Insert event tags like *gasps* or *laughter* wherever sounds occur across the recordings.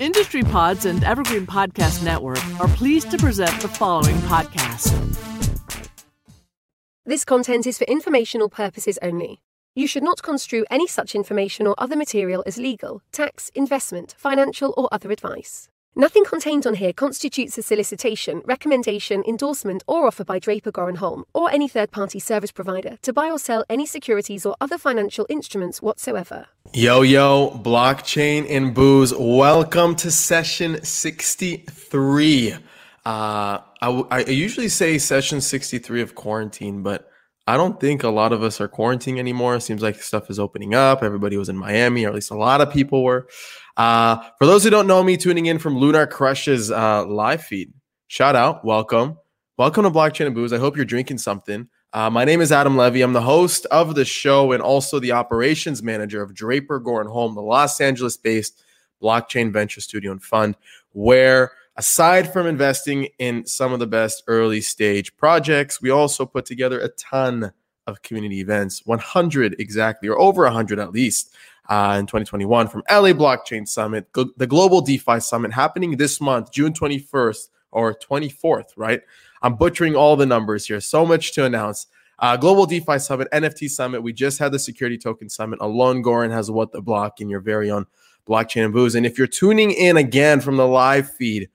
Industry Pods and Evergreen Podcast Network are pleased to present the following podcast. This content is for informational purposes only. You should not construe any such information or other material as legal, tax, investment, financial, or other advice. Nothing contained on here constitutes a solicitation, recommendation, endorsement, or offer by Draper Goren Holm or any third party service provider to buy or sell any securities or other financial instruments whatsoever. Yo, yo, blockchain and booze. Welcome to session 63. Uh, I, I usually say session 63 of quarantine, but I don't think a lot of us are quarantining anymore. It seems like stuff is opening up. Everybody was in Miami, or at least a lot of people were. Uh, for those who don't know me, tuning in from Lunar Crush's uh, live feed, shout out, welcome. Welcome to Blockchain and Booze. I hope you're drinking something. Uh, my name is Adam Levy. I'm the host of the show and also the operations manager of Draper Goren Holm, the Los Angeles based blockchain venture studio and fund, where aside from investing in some of the best early stage projects, we also put together a ton of community events 100 exactly, or over 100 at least. Uh, in 2021 from LA Blockchain Summit, the Global DeFi Summit happening this month, June 21st or 24th, right? I'm butchering all the numbers here. So much to announce. Uh, Global DeFi Summit, NFT Summit. We just had the Security Token Summit. Alon Goren has what the block in your very own blockchain and booze. And if you're tuning in again from the live feed,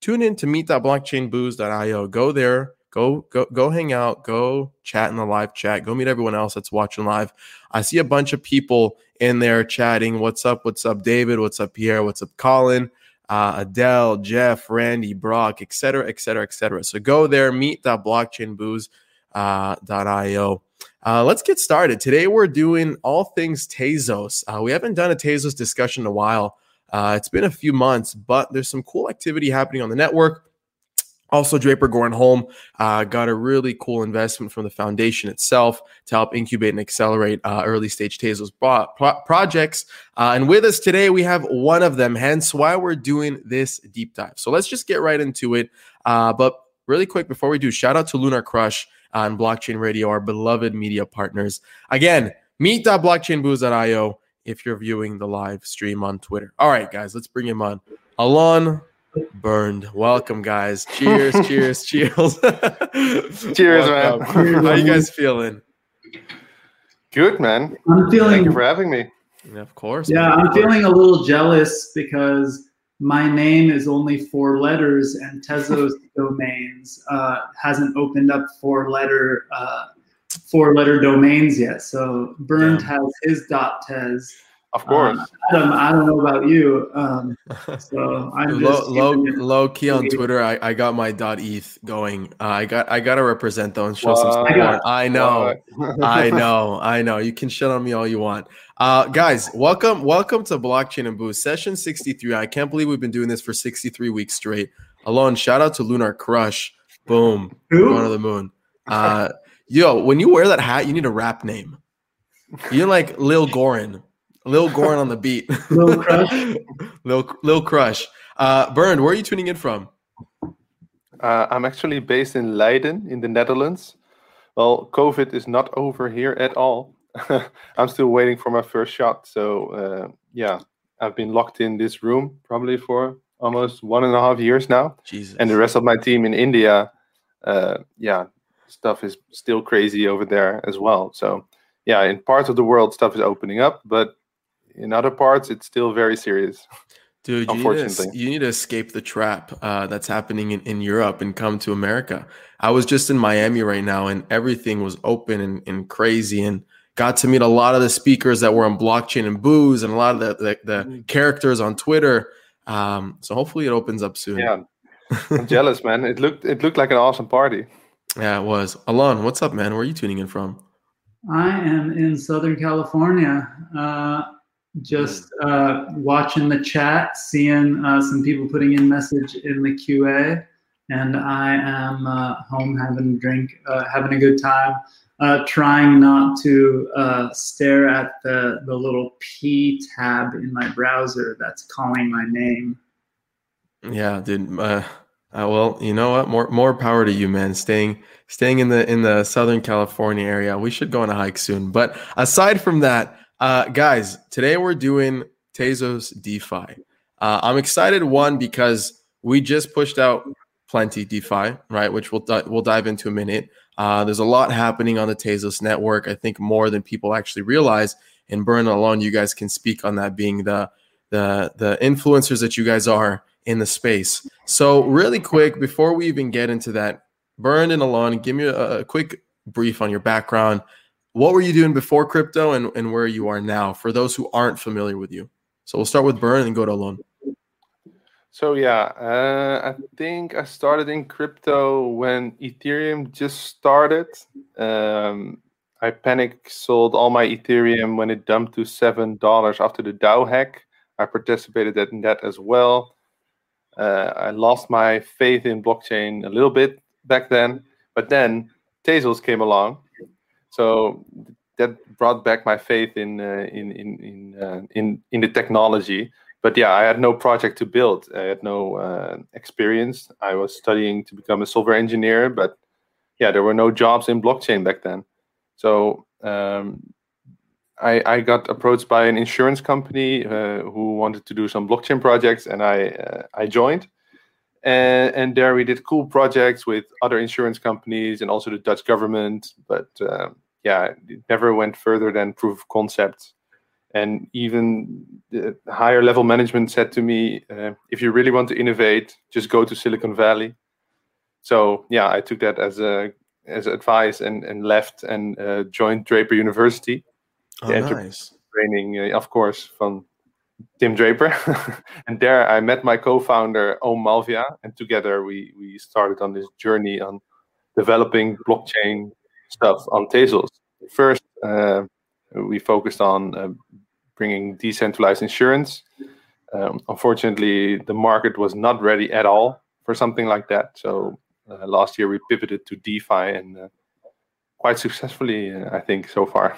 tune in to meet.blockchainbooze.io. Go there, go go go hang out, go chat in the live chat, go meet everyone else that's watching live. I see a bunch of people in there chatting. What's up? What's up, David? What's up, Pierre? What's up, Colin? uh, Adele, Jeff, Randy, Brock, etc., etc., etc. So go there, Meet meet.blockchainbooze.io. Uh, let's get started. Today we're doing all things Tezos. Uh, we haven't done a Tezos discussion in a while. Uh, it's been a few months, but there's some cool activity happening on the network. Also, Draper Goren Holm uh, got a really cool investment from the foundation itself to help incubate and accelerate uh, early stage Tezos pro- pro- projects. Uh, and with us today, we have one of them, hence why we're doing this deep dive. So let's just get right into it. Uh, but really quick, before we do, shout out to Lunar Crush on Blockchain Radio, our beloved media partners. Again, meet.blockchainbooze.io if you're viewing the live stream on Twitter. All right, guys, let's bring him on. Alon Bernd. Welcome, guys. Cheers, *laughs* cheers, cheers. *laughs* cheers, man. How you guys feeling? Good, man. I'm feeling. Thank you for having me. Yeah, of course. Yeah, man, I'm feeling a little jealous because my name is only four letters, and Tezos *laughs* domains uh, hasn't opened up four letter uh, four letter domains yet. So Bernd yeah. has his dot Tez of course. Um, Adam, I don't know about you. Um, *laughs* so I'm low, low, low, key on Twitter. I, I got my dot ETH going. Uh, I got I got to represent though and show some support. I, I know, *laughs* I know, I know. You can shit on me all you want, uh, guys. Welcome, welcome to Blockchain and Booze session 63. I can't believe we've been doing this for 63 weeks straight. Alon, shout out to Lunar Crush. Boom, Who? going to the moon. Uh, yo, when you wear that hat, you need a rap name. You're like Lil Goren. Lil Goren on the beat. *laughs* Lil Crush. *laughs* Lil, Lil Crush. Uh, Bernd, where are you tuning in from? Uh, I'm actually based in Leiden in the Netherlands. Well, COVID is not over here at all. *laughs* I'm still waiting for my first shot. So, uh, yeah, I've been locked in this room probably for almost one and a half years now. Jesus. And the rest of my team in India, uh, yeah, stuff is still crazy over there as well. So, yeah, in parts of the world, stuff is opening up, but in other parts, it's still very serious. Dude, you need, to, you need to escape the trap uh, that's happening in, in Europe and come to America. I was just in Miami right now and everything was open and, and crazy and got to meet a lot of the speakers that were on blockchain and booze and a lot of the, the, the mm. characters on Twitter. Um, so hopefully it opens up soon. Yeah. *laughs* I'm jealous, man. It looked it looked like an awesome party. Yeah, it was. Alon, what's up, man? Where are you tuning in from? I am in Southern California. Uh, just uh, watching the chat, seeing uh, some people putting in message in the QA, and I am uh, home having a drink, uh, having a good time, uh, trying not to uh, stare at the, the little P tab in my browser that's calling my name. Yeah, dude. well, you know what? More more power to you, man. Staying staying in the in the Southern California area. We should go on a hike soon. But aside from that. Uh, guys, today we're doing Tezos DeFi. Uh, I'm excited one because we just pushed out plenty DeFi, right? Which we'll we'll dive into a minute. Uh, there's a lot happening on the Tezos network. I think more than people actually realize. And Bernd Alon, you guys can speak on that being the the the influencers that you guys are in the space. So really quick before we even get into that, Bernd and Alon, give me a, a quick brief on your background. What were you doing before crypto and, and where you are now for those who aren't familiar with you? So we'll start with Bernd and go to Alon. So yeah, uh, I think I started in crypto when Ethereum just started. Um, I panic sold all my Ethereum when it dumped to seven dollars after the DAO hack. I participated in that as well. Uh, I lost my faith in blockchain a little bit back then, but then Tezos came along, so that brought back my faith in uh, in in in, uh, in in the technology but yeah, I had no project to build. I had no uh, experience. I was studying to become a software engineer, but yeah, there were no jobs in blockchain back then. So um, I, I, got approached by an insurance company uh, who wanted to do some blockchain projects, and I uh, I joined. And, and, there we did cool projects with other insurance companies and also the Dutch government. But um, yeah, it never went further than proof of concept and even the higher level management said to me uh, if you really want to innovate just go to silicon valley so yeah i took that as a as advice and and left and uh, joined draper university oh, nice. training uh, of course from tim draper *laughs* and there i met my co-founder om Malviya and together we we started on this journey on developing blockchain stuff on tezos first uh, we focused on uh, bringing decentralized insurance. Um, unfortunately, the market was not ready at all for something like that. So uh, last year we pivoted to DeFi and uh, quite successfully, uh, I think, so far.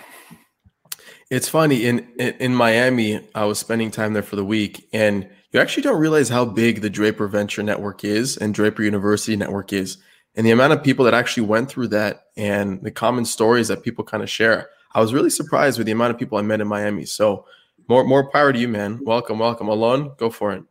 It's funny in, in, Miami. I was spending time there for the week, and you actually don't realize how big the Draper Venture Network is and Draper University Network is, and the amount of people that actually went through that and the common stories that people kind of share. I was really surprised with the amount of people I met in Miami. So more more power to you, man. Welcome, welcome. Alon, go for it.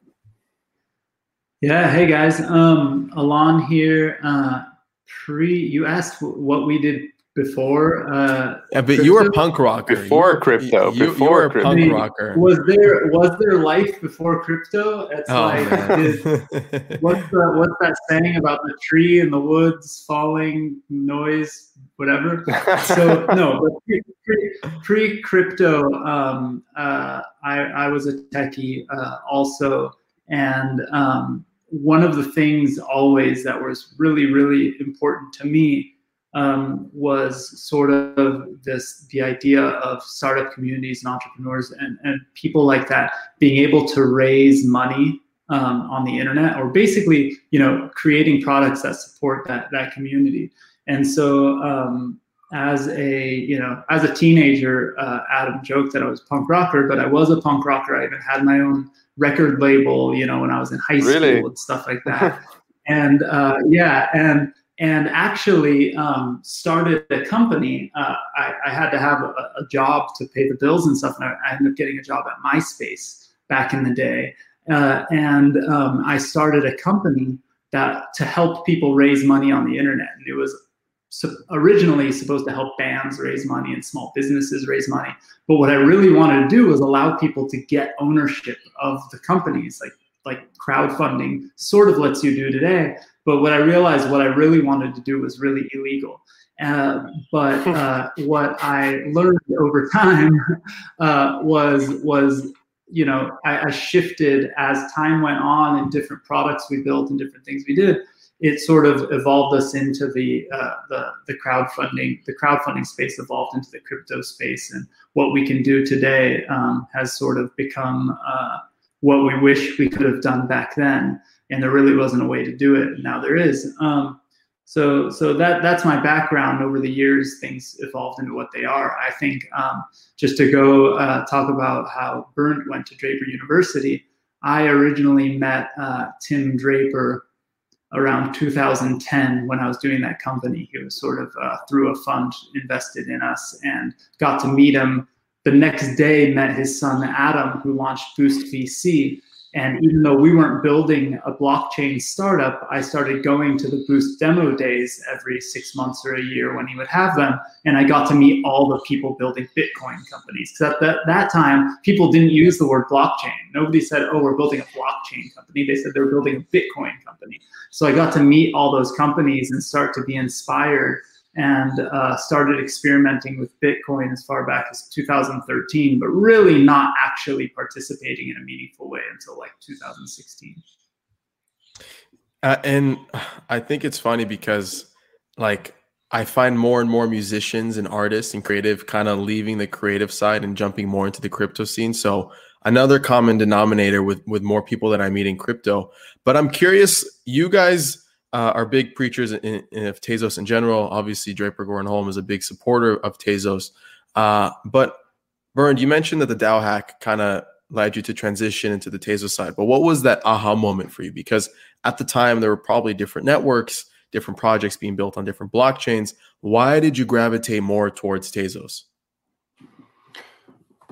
Yeah, hey guys. Um Alon here. Uh pre you asked what we did before uh yeah, but crypto? you were punk rocker. Before you, crypto you, before you were crypto. punk rocker. was there was there life before crypto? It's oh, like did, *laughs* what's the what's that saying about the tree in the woods falling noise whatever? So *laughs* no but pre, pre, pre crypto um uh i i was a techie uh also. And um one of the things always that was really really important to me um, was sort of this the idea of startup communities and entrepreneurs and, and people like that being able to raise money um, on the internet or basically you know creating products that support that that community. And so um, as a you know as a teenager uh, adam joked that i was punk rocker but i was a punk rocker. I even had my own record label you know when i was in high really? school and stuff like that. *laughs* And uh, yeah and and actually um, started a company. Uh, I, I, had to have a, a, job to pay the bills and stuff, and I, I, ended up getting a job at MySpace back in the day. Uh, and um, I started a company that to help people raise money on the internet, and it was originally supposed to help bands raise money and small businesses raise money. But what I really wanted to do was allow people to get ownership of the companies, like like crowdfunding sort of lets you do today but what I realized, what I really wanted to do was really illegal. Uh, but *laughs* uh, what I learned over time *laughs* uh, was was you know I, I, shifted as time went on and different products we built and different things we did. It sort of evolved us into the uh, the the crowdfunding. The crowdfunding space evolved into the crypto space, and what we can do today um, has sort of become uh, what we wish we could have done back then and there really wasn't a way to do it. Now there is. Um, so so that that's my background. Over the years, things evolved into what they are. I think um, just to go uh, talk about how Bernd went to Draper University. I originally met uh, Tim Draper around 2010 when I was doing that company. He was sort of uh, through a fund invested in us and got to meet him. The next day, met his son Adam, who launched Boost VC And even though we weren't building a blockchain startup, I started going to the Boost demo days every six months or a year when he would have them. And I got to meet all the people building Bitcoin companies. Because at that, that time, people didn't use the word blockchain. Nobody said, oh, we're building a blockchain company. They said they were building a Bitcoin company. So I got to meet all those companies and start to be inspired and uh, started experimenting with Bitcoin as far back as 2013, but really not actually participating in a meaningful way until like 2016. Uh, and I think it's funny because, like, I find more and more musicians and artists and creative kind of leaving the creative side and jumping more into the crypto scene. So another common denominator with with more people that I meet in crypto. But I'm curious, you guys uh, are big preachers in, in, of Tezos in general. Obviously, Draper Goren Holm is a big supporter of Tezos. Uh, but Bernd, you mentioned that the DAO hack kind of led you to transition into the Tezos side. But what was that aha moment for you? Because at the time, there were probably different networks, different projects being built on different blockchains. Why did you gravitate more towards Tezos?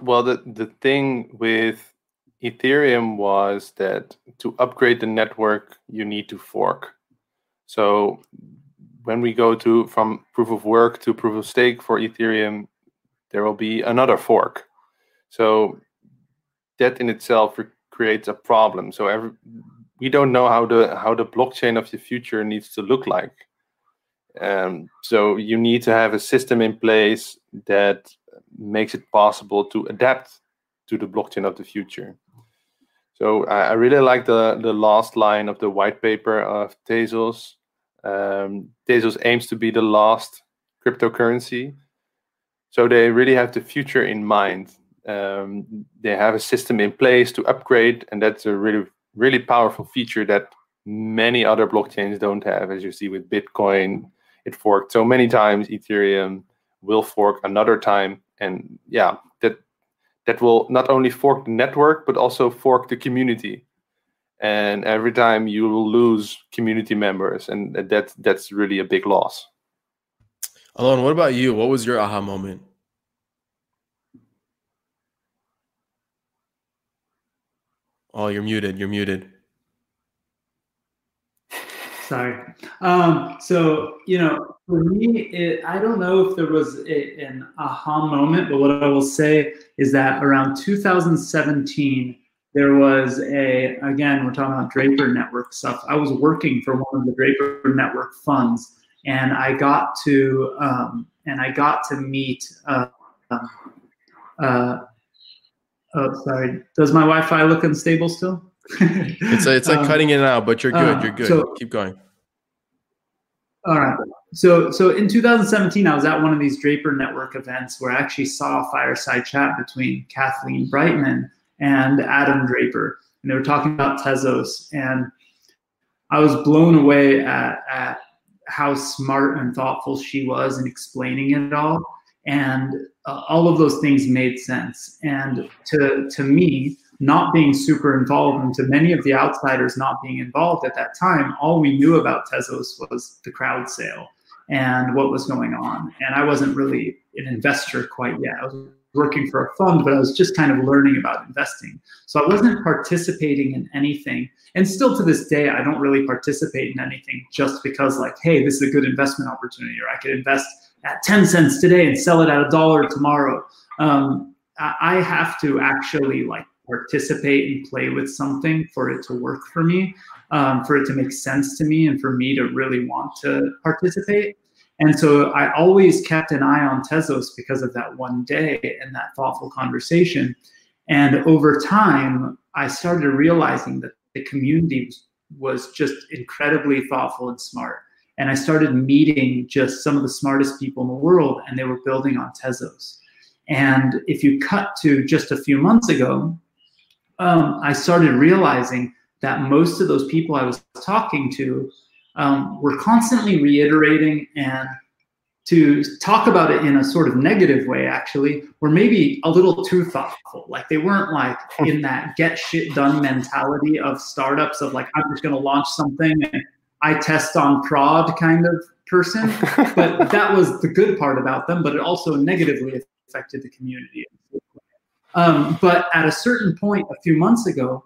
Well, the, the thing with Ethereum was that to upgrade the network, you need to fork. So when we go to from proof of work to proof of stake for Ethereum, there will be another fork. So that in itself creates a problem. So every, we don't know how the how the blockchain of the future needs to look like. Um, so you need to have a system in place that makes it possible to adapt to the blockchain of the future. So I, I really like the the last line of the white paper of Tezos um, Tezos aims to be the last cryptocurrency. So they really have the future in mind. Um, they have a system in place to upgrade, and that's a really, really powerful feature that many other blockchains don't have. As you see with Bitcoin, it forked so many times. Ethereum will fork another time, and yeah, that that will not only fork the network but also fork the community and every time you will lose community members and that that's really a big loss. Alon what about you? What was your aha moment? Oh you're muted. You're muted. Sorry. Um, so you know for me it, i don't know if there was a, an aha moment but what i will say is that around 2017 there was a again we're talking about draper network stuff. I was working for one of the draper network funds and i got to um, and i got to meet uh, uh, oh sorry. Does my wi-fi look unstable still? *laughs* It's a, it's like um, cutting it out but you're good uh, you're good. so, keep going. All right. So so in 2017 i was at one of these draper network events where i actually saw a fireside chat between kathleen Breitman and Adam Draper, and they were talking about Tezos, and I was blown away at, at how smart and thoughtful she was in explaining it all, and uh, all of those things made sense. And to to me, not being super involved, and to many of the outsiders not being involved at that time, all we knew about Tezos was the crowd sale and what was going on. And I wasn't really an investor quite yet. I was working for a fund, but I was just kind of learning about investing. So I wasn't participating in anything. And still to this day, I don't really participate in anything just because, like, hey, this is a good investment opportunity, or I could invest at 10 cents today and sell it at a dollar tomorrow. Um, I have to actually like participate and play with something for it to work for me, um, for it to make sense to me, and for me to really want to participate. And so I always kept an eye on Tezos because of that one day and that thoughtful conversation. And over time, I started realizing that the community was just incredibly thoughtful and smart. And I started meeting just some of the smartest people in the world, and they were building on Tezos. And if you cut to just a few months ago, um, I started realizing that most of those people I was talking to um, were constantly reiterating and to talk about it in a sort of negative way actually were maybe a little too thoughtful. Like they weren't like in that get shit done mentality of startups of like i'm just going to launch something and i test on prod kind of person. *laughs* But that was the good part about them but it also negatively affected the community. Um, but at a certain point a few months ago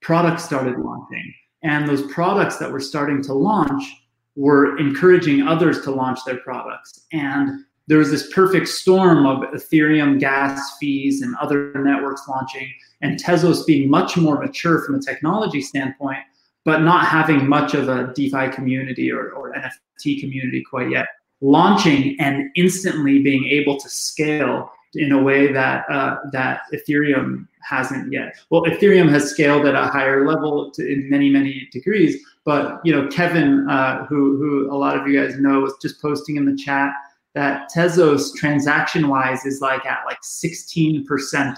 products started launching. And those products that were starting to launch were encouraging others to launch their products. And there was this perfect storm of Ethereum gas fees and other networks launching, and Tezos being much more mature from a technology standpoint, but not having much of a DeFi community or, or NFT community quite yet. Launching and instantly being able to scale in a way that uh, that Ethereum hasn't yet. Well, Ethereum has scaled at a higher level to, in many many degrees, but you know Kevin, uh, who who a lot of you guys know, was just posting in the chat that Tezos transaction wise is like at like 16%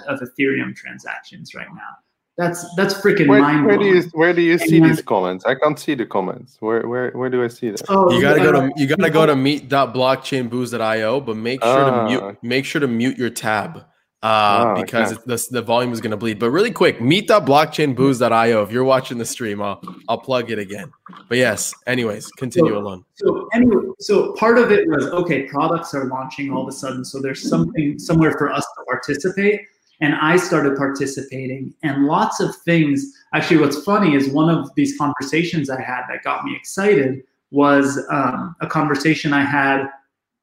of Ethereum transactions right now. That's that's freaking where, mind where do you where do you see And- these comments? I can't see the comments. Where where where do I see that? Oh, You gotta go uh, to you gotta go to meet.blockchainbooze.io, but make sure to Ah. mute make sure to mute your tab uh, Ah, because okay. the, the volume is gonna bleed. But really quick, meet.blockchainbooze.io. If you're watching the stream, I'll I'll plug it again. But yes, anyways, continue So- Alon. So anyway, so part of it was okay. Products are launching all of a sudden, so there's something somewhere for us to participate. And I started participating, and lots of things. Actually, what's funny is one of these conversations I had that got me excited was um, a conversation I had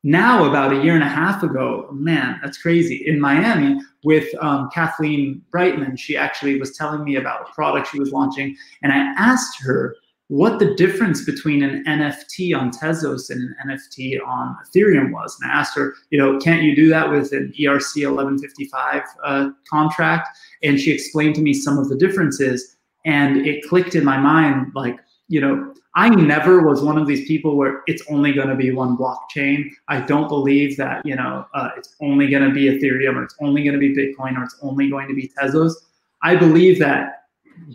now about a year and a half ago. Man, that's crazy. In Miami with um, Kathleen Breitman, she actually was telling me about a product she was launching, and I asked her what the difference between an NFT on Tezos and an NFT on Ethereum was. And I asked her, you know, can't you do that with an ERC 1155 uh, contract? And she explained to me some of the differences. And it clicked in my mind like, you know, I never was one of these people where it's only going to be one blockchain. I don't believe that, you know, uh, it's only going to be Ethereum or it's only going to be Bitcoin or it's only going to be Tezos. I believe that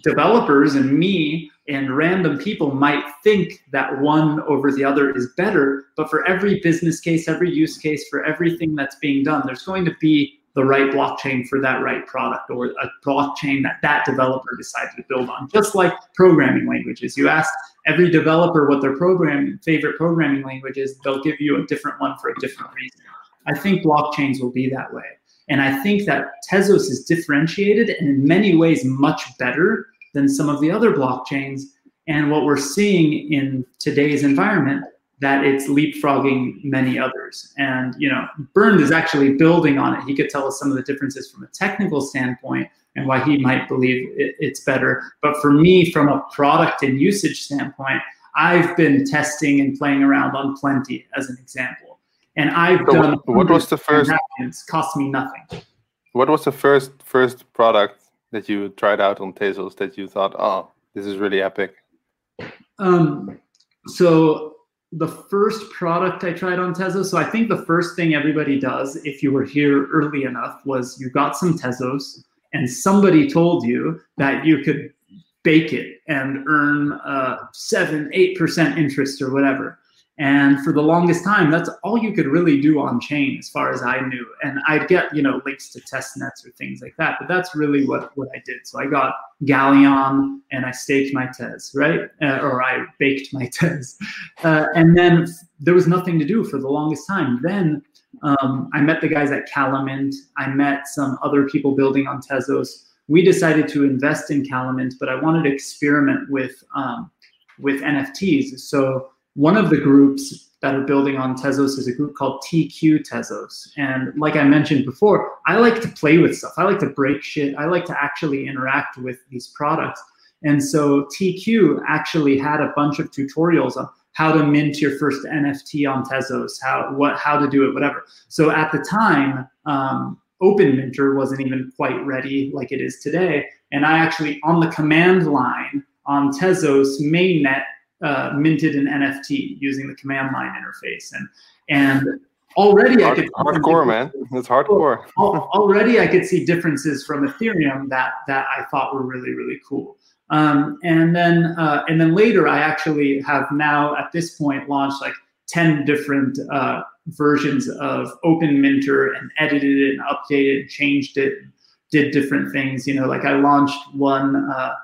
developers and me and random people might think that one over the other is better, but for every business case, every use case, for everything that's being done, there's going to be the right blockchain for that right product or a blockchain that that developer decided to build on. Just like programming languages, you ask every developer what their programming favorite programming language is, they'll give you a different one for a different reason. I think blockchains will be that way. And I think that Tezos is differentiated and in many ways much better than some of the other blockchains. And what we're seeing in today's environment, that it's leapfrogging many others. And you know, Bernd is actually building on it. He could tell us some of the differences from a technical standpoint and why he might believe it, it's better. But for me, from a product and usage standpoint, I've been testing and playing around on Plenty as an example. And I've So done what- was the first- cost me nothing. What was the first first product that you tried out on Tezos that you thought, oh, this is really epic? Um, so the first product I tried on Tezos. So I think the first thing everybody does, if you were here early enough, was you got some Tezos, and somebody told you that you could bake it and earn uh, seven, eight percent interest or whatever. And for the longest time, that's all you could really do on chain, as far as I knew. And I'd get, you know, links to test nets or things like that. But that's really what, what I did. So I got Galleon and I staked my Tez, right? Uh, or I baked my *laughs* Tez. Uh, and then there was nothing to do for the longest time. Then um, I met the guys at Calamint. I met some other people building on Tezos. We decided to invest in Calamint, but I wanted to experiment with um, with NFTs. So one of the groups that are building on Tezos is a group called TQ Tezos. And like I mentioned before, I like to play with stuff. I like to break shit. I like to actually interact with these products. And so TQ actually had a bunch of tutorials on how to mint your first NFT on Tezos, how what how to do it, whatever. So at the time, um, Open Minter wasn't even quite ready like it is today. And I actually on the command line on Tezos mainnet uh, minted an NFT using the command line interface, and and already I Hard, could hardcore, man. That's hardcore. Al- already I could see differences from Ethereum that that I thought were really really cool. Um, and then uh, and then later I actually have now at this point launched like ten different uh, versions of Open Minter and edited it and updated and changed it, and did different things. You know, like I launched one. Uh,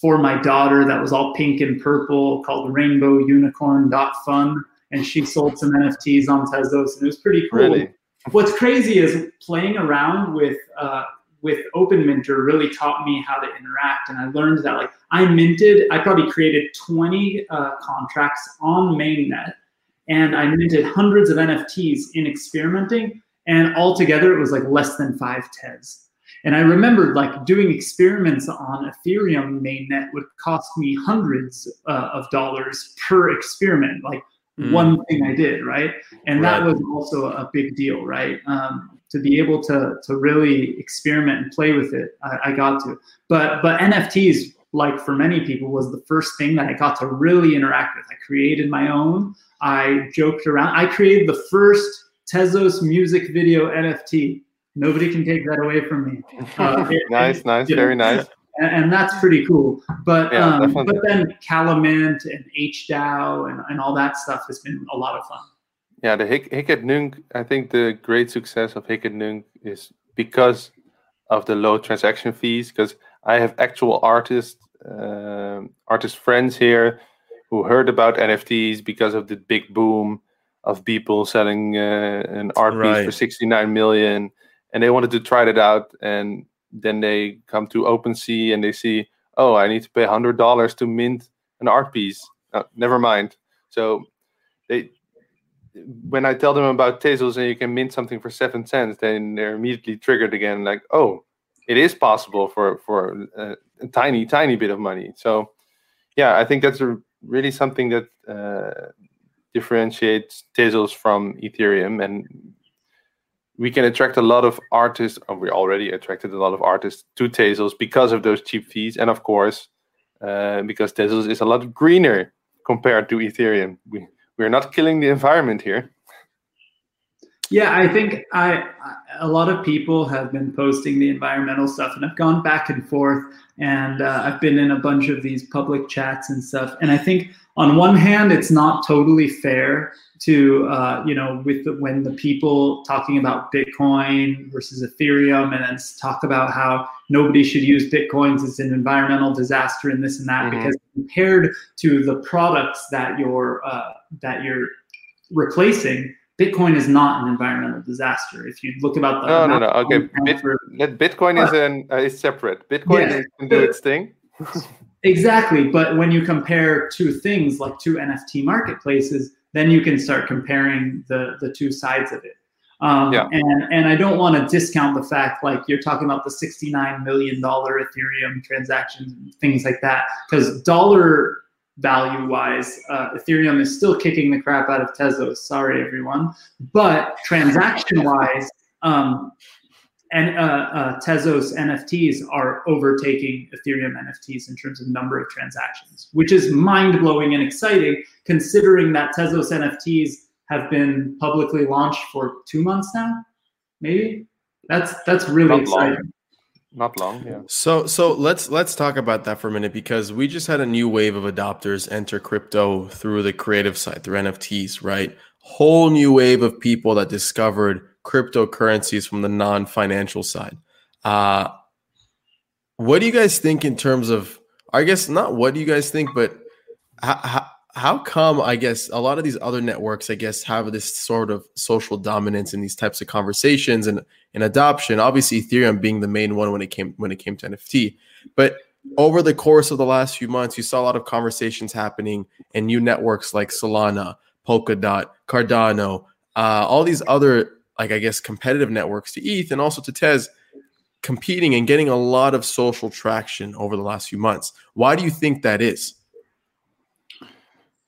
for my daughter that was all pink and purple called rainbow unicorn Dot fun and she sold some nfts on tezos and it was pretty cool Really? what's crazy is playing around with uh, with OpenMinter really taught me how to interact. And I learned that like I minted, I probably created 20 uh, contracts on mainnet and I minted hundreds of NFTs in experimenting. And altogether, it was like less than five Tez. And I remembered like doing experiments on Ethereum mainnet would cost me hundreds uh, of dollars per experiment, like mm. one thing I did, right? And right. that was also a big deal, right? Um, to be able to to really experiment and play with it, I, I got to. But but NFTs, like for many people, was the first thing that I got to really interact with. I created my own. I joked around. I created the first Tezos music video NFT Nobody can take that away from me. Uh, *laughs* nice, nice, very know, nice. And, and, that's pretty cool. But yeah, um, but then Calamint and HDAO and, and all that stuff has been a lot of fun. Yeah, the Hic- Hic Nunc, I think the great success of Hic Nunc is because of the low transaction fees. Because I have actual artists, uh, artist friends here who heard about NFTs because of the big boom of people selling uh, an art right. piece for 69 million and they wanted to try it out and then they come to OpenSea and they see, oh, I need to pay hundred dollars to mint an art piece. Uh, never mind. So they, when I tell them about Tezos and you can mint something for seven cents, then they're immediately triggered again. Like, oh, it is possible for for a, a tiny tiny bit of money. So, yeah, I think that's a, really something that uh, differentiates Tezos from Ethereum and we can attract a lot of artists, or we already attracted a lot of artists to Tezos because of those cheap fees, and of course, uh, because Tezos is a lot greener compared to Ethereum. We we're not killing the environment here. Yeah, I think I a lot of people have been posting the environmental stuff, and I've gone back and forth, and uh, I've been in a bunch of these public chats and stuff. And I think on one hand, it's not totally fair to uh, you know with the, when the people talking about Bitcoin versus Ethereum, and then talk about how nobody should use Bitcoins. It's an environmental disaster and this and that mm-hmm. because compared to the products that you're uh, that you're replacing. Bitcoin is not an environmental disaster. If you look about the no, no, no. Okay, Bit, Bitcoin is an uh, is separate. Bitcoin yeah. can do its thing. *laughs* exactly, but when you compare two things like two NFT marketplaces, then you can start comparing the the two sides of it. Um, yeah. And and I don't want to discount the fact like you're talking about the 69 million dollar Ethereum transactions and things like that because dollar value wise, uh, Ethereum is still kicking the crap out of Tezos. Sorry everyone, but transaction wise, um, and uh, uh, Tezos NFTs are overtaking Ethereum NFTs in terms of number of transactions, which is mind blowing and exciting considering that Tezos NFTs have been publicly launched for two months now, maybe. That's that's really Not exciting. Long. Not long, yeah. So so let's let's talk about that for a minute because we just had a new wave of adopters enter crypto through the creative side, through NFTs, right? Whole new wave of people that discovered cryptocurrencies from the non-financial side. Uh, what do you guys think in terms of? I guess not. What do you guys think, but how, how come? I guess a lot of these other networks, I guess, have this sort of social dominance in these types of conversations and and adoption. Obviously, Ethereum being the main one when it came when it came to NFT, but over the course of the last few months, you saw a lot of conversations happening in new networks like Solana, Polkadot, Cardano, uh, all these other like I guess competitive networks to ETH and also to Tez competing and getting a lot of social traction over the last few months. Why do you think that is?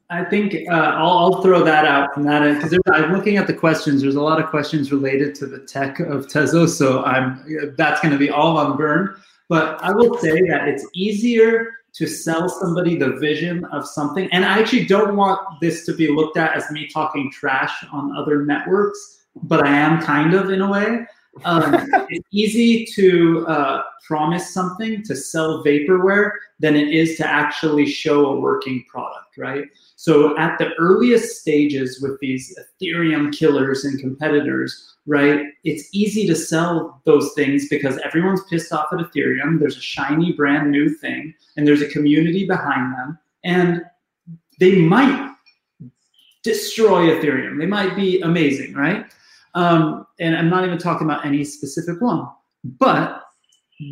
I think uh, I'll, I'll, throw that out from that because I'm looking at the questions. There's a lot of questions related to the tech of Tezos, so I'm that's going to be all on Bernd. But I will say that it's easier to sell somebody the vision of something, and I actually don't want this to be looked at as me talking trash on other networks but I am kind of in a way. Um, *laughs* it's easy to uh, promise something to sell vaporware than it is to actually show a working product, right? So at the earliest stages with these Ethereum killers and competitors, right, it's easy to sell those things because everyone's pissed off at Ethereum. There's a shiny brand new thing, and there's a community behind them, and they might destroy Ethereum. They might be amazing, right? Um, and I'm not even talking about any specific one. But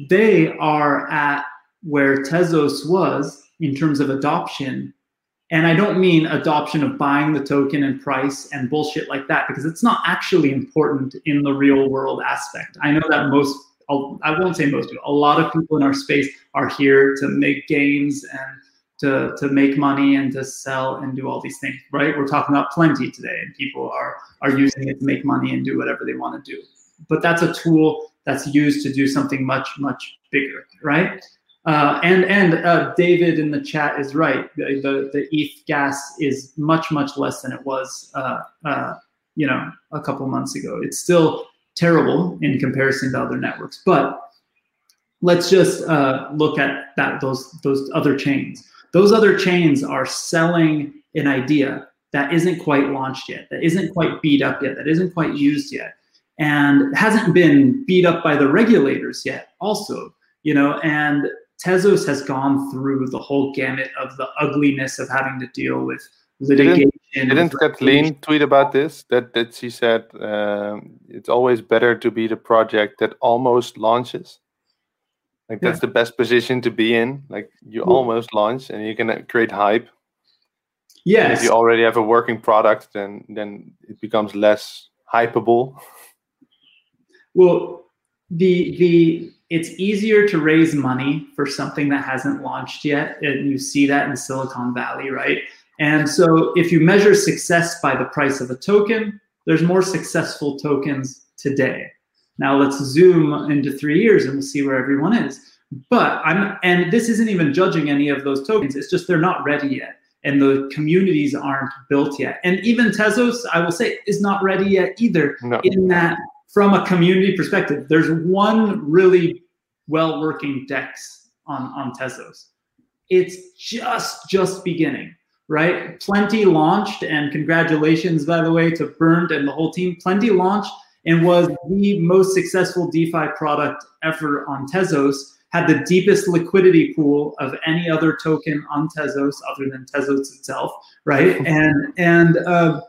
they are at where Tezos was in terms of adoption. And I don't mean adoption of buying the token and price and bullshit like that, because it's not actually important in the real world aspect. I know that most, I won't say most, a lot of people in our space are here to make gains and to, to make money and to sell and do all these things, right? We're talking about plenty today, and people are, are using it to make money and do whatever they want to do. But that's a tool that's used to do something much, much bigger, right? Uh, and and uh, David in the chat is right. The, the, the ETH gas is much much less than it was, uh, uh, you know, a couple months ago. It's still terrible in comparison to other networks, but let's just uh, look at that those those other chains. Those other chains are selling an idea that isn't quite launched yet, that isn't quite beat up yet, that isn't quite used yet, and hasn't been beat up by the regulators yet. Also, you know, and Tezos has gone through the whole gamut of the ugliness of having to deal with litigation. Didn't, didn't Kathleen tweet about this? That that she said um, it's always better to be the project that almost launches. Like that's yeah. the best position to be in. Like you well, almost launch and you can uh, create hype. Yes. if you already have a working product, then then it becomes less hypeable. Well, the the it's easier to raise money for something that hasn't launched yet. And you see that in Silicon Valley, right? And so if you measure success by the price of a token, there's more successful tokens today. Now let's zoom into three years and we'll see where everyone is. But I'm, and this isn't even judging any of those tokens. It's just they're not ready yet. And the communities aren't built yet. And even Tezos, I will say, is not ready yet either. No. In that from a community perspective, there's one really well working DEX on, on Tezos. It's just just beginning, right? Plenty launched, and congratulations, by the way, to Bernd and the whole team. Plenty launched and was the most successful DeFi product ever on Tezos. Had the deepest liquidity pool of any other token on Tezos other than Tezos itself, right? *laughs* and and uh,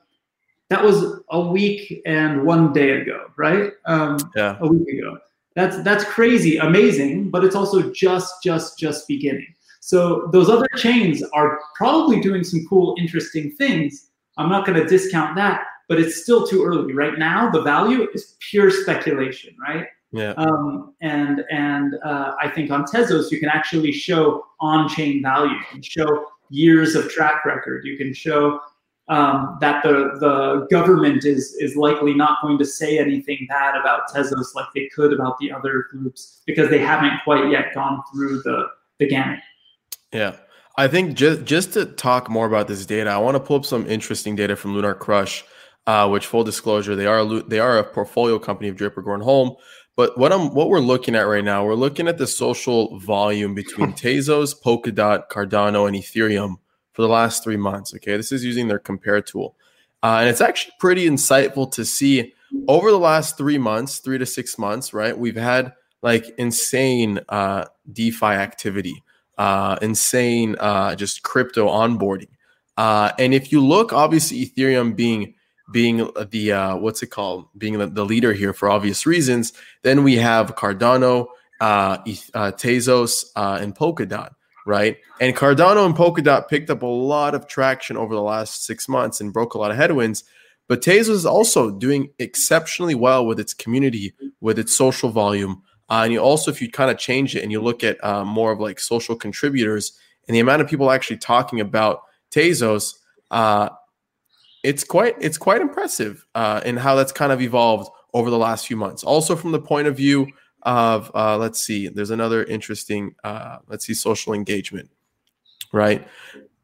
that was a week and one day ago, right? Um, yeah, a week ago. That's that's crazy, amazing, but it's also just just just beginning. So those other chains are probably doing some cool, interesting things. I'm not going to discount that, but it's still too early. Right now, the value is pure speculation, right? Yeah. Um, and and uh, I think on Tezos you can actually show on-chain value. You can show years of track record. You can show um, that the the government is is likely not going to say anything bad about Tezos like they could about the other groups because they haven't quite yet gone through the the gamut. Yeah. I think just just to talk more about this data, I want to pull up some interesting data from Lunar Crush, uh, which full disclosure, they are they are a portfolio company of Draper Goren-Holm. But what I'm what we're looking at right now, we're looking at the social volume between *laughs* Tezos, Polkadot, Cardano, and Ethereum for the last three months. Okay, this is using their compare tool, uh, and it's actually pretty insightful to see over the last three months, three to six months. Right, we've had like insane uh, DeFi activity, uh, insane uh, just crypto onboarding, uh, and if you look, obviously Ethereum being being the uh, what's it called being the, the, leader here for obvious reasons then we have cardano uh, uh, tezos uh, and polkadot right? And Cardano and Polkadot picked up a lot of traction over the last six months and broke a lot of headwinds. But Tezos is also doing exceptionally well with its community, with its social volume. Uh, and you also, if you kind of change it and you look at uh, more of like social contributors and the amount of people actually talking about Tezos, uh, it's quite it's quite impressive uh, in how that's kind of evolved over the last few months. Also, from the point of view of uh, let's see there's another interesting uh, let's see social engagement right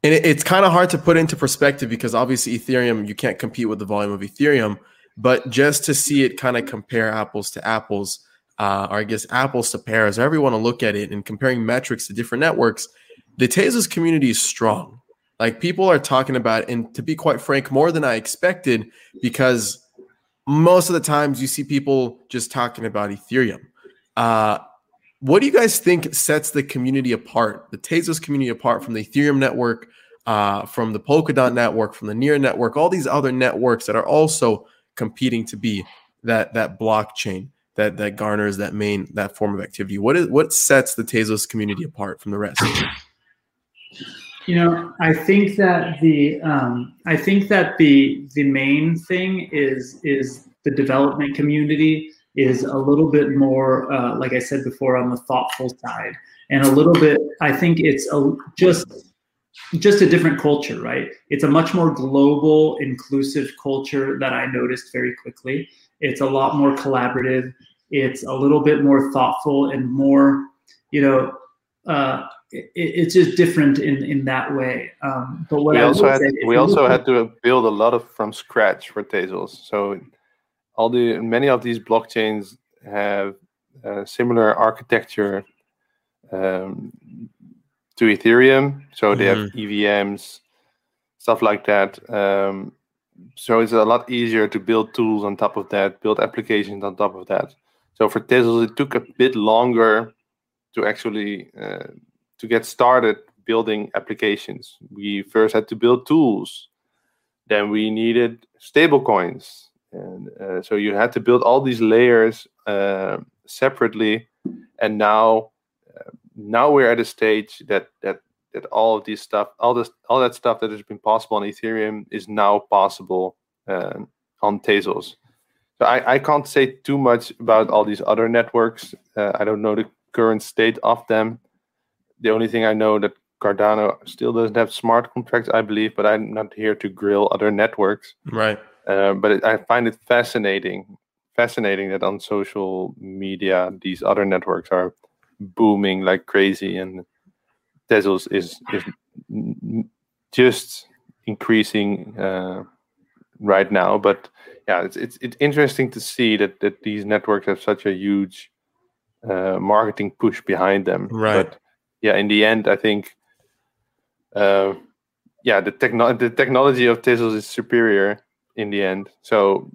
and it, it's kind of hard to put into perspective because obviously ethereum you can't compete with the volume of ethereum but just to see it kind of compare apples to apples uh, or i guess apples to pears however you want to look at it and comparing metrics to different networks the tezos community is strong like people are talking about and to be quite frank more than i expected because most of the times you see people just talking about ethereum uh, what do you guys think sets the community apart, the Tezos community apart from the Ethereum network, uh, from the Polkadot network, from the Near network, all these other networks that are also competing to be that that blockchain that that garners that main that form of activity? What is what sets the Tezos community apart from the rest? *laughs* You know, I think that the um, I think that the the main thing is is the development community is a little bit more, uh, like I said before, on the thoughtful side, and a little bit. I think it's a, just just a different culture, right? It's a much more global, inclusive culture that I noticed very quickly. It's a lot more collaborative. It's a little bit more thoughtful and more, you know, uh, it, it's just different in in that way. Um, but what we I also had say, we also had to build a lot of from scratch for Tezos. So all the many of these blockchains have uh, similar architecture um, to Ethereum. So they have EVMs, stuff like that. Um, so it's a lot easier to build tools on top of that, build applications on top of that. So for Tezos, it took a bit longer to actually uh, to get started building applications. We first had to build tools, then we needed stablecoins, and uh, so you had to build all these layers uh, separately. And now, uh, now we're at a stage that that that all of these stuff, all this, all that stuff that has been possible on Ethereum is now possible uh, on Tezos. So I, I can't say too much about all these other networks. Uh, I don't know the current state of them. The only thing I know that Cardano still doesn't have smart contracts, I believe, but I'm not here to grill other networks. Right. Uh, but it, I find it fascinating, fascinating that on social media these other networks are booming like crazy, and Tezos is is just increasing uh, right now. But yeah, it's, it's it's interesting to see that that these networks have such a huge uh, marketing push behind them. Right. But yeah, in the end, I think. Uh, yeah, the techno- the technology of Tezos is superior in the end. So,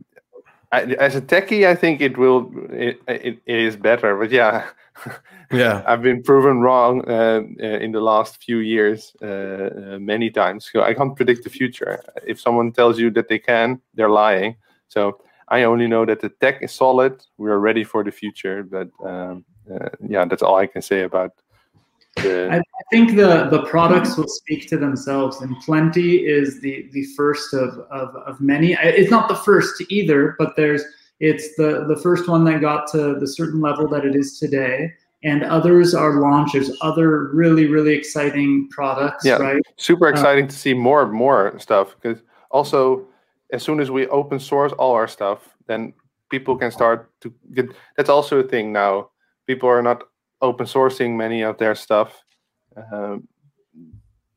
I, as a techie, I think it will it, it, it is better. But yeah, *laughs* Yeah. I've been proven wrong uh, uh, in the last few years uh, uh, many times. So I can't predict the future. If someone tells you that they can, they're lying. So I only know that the tech is solid. We are ready for the future. But um, uh, yeah, that's all I can say about the. I, I think the the products will speak to themselves, and Plenty is the the first of of, of many. I- It's not the first either, but there's it's the the first one that got to the certain level that it is today, and others are launched. There's other really really exciting products, Yeah. right? super Uh, exciting to see more and more stuff because also as soon as we open source all our stuff then people can start to get that's also a thing now people are not open sourcing many of their stuff um,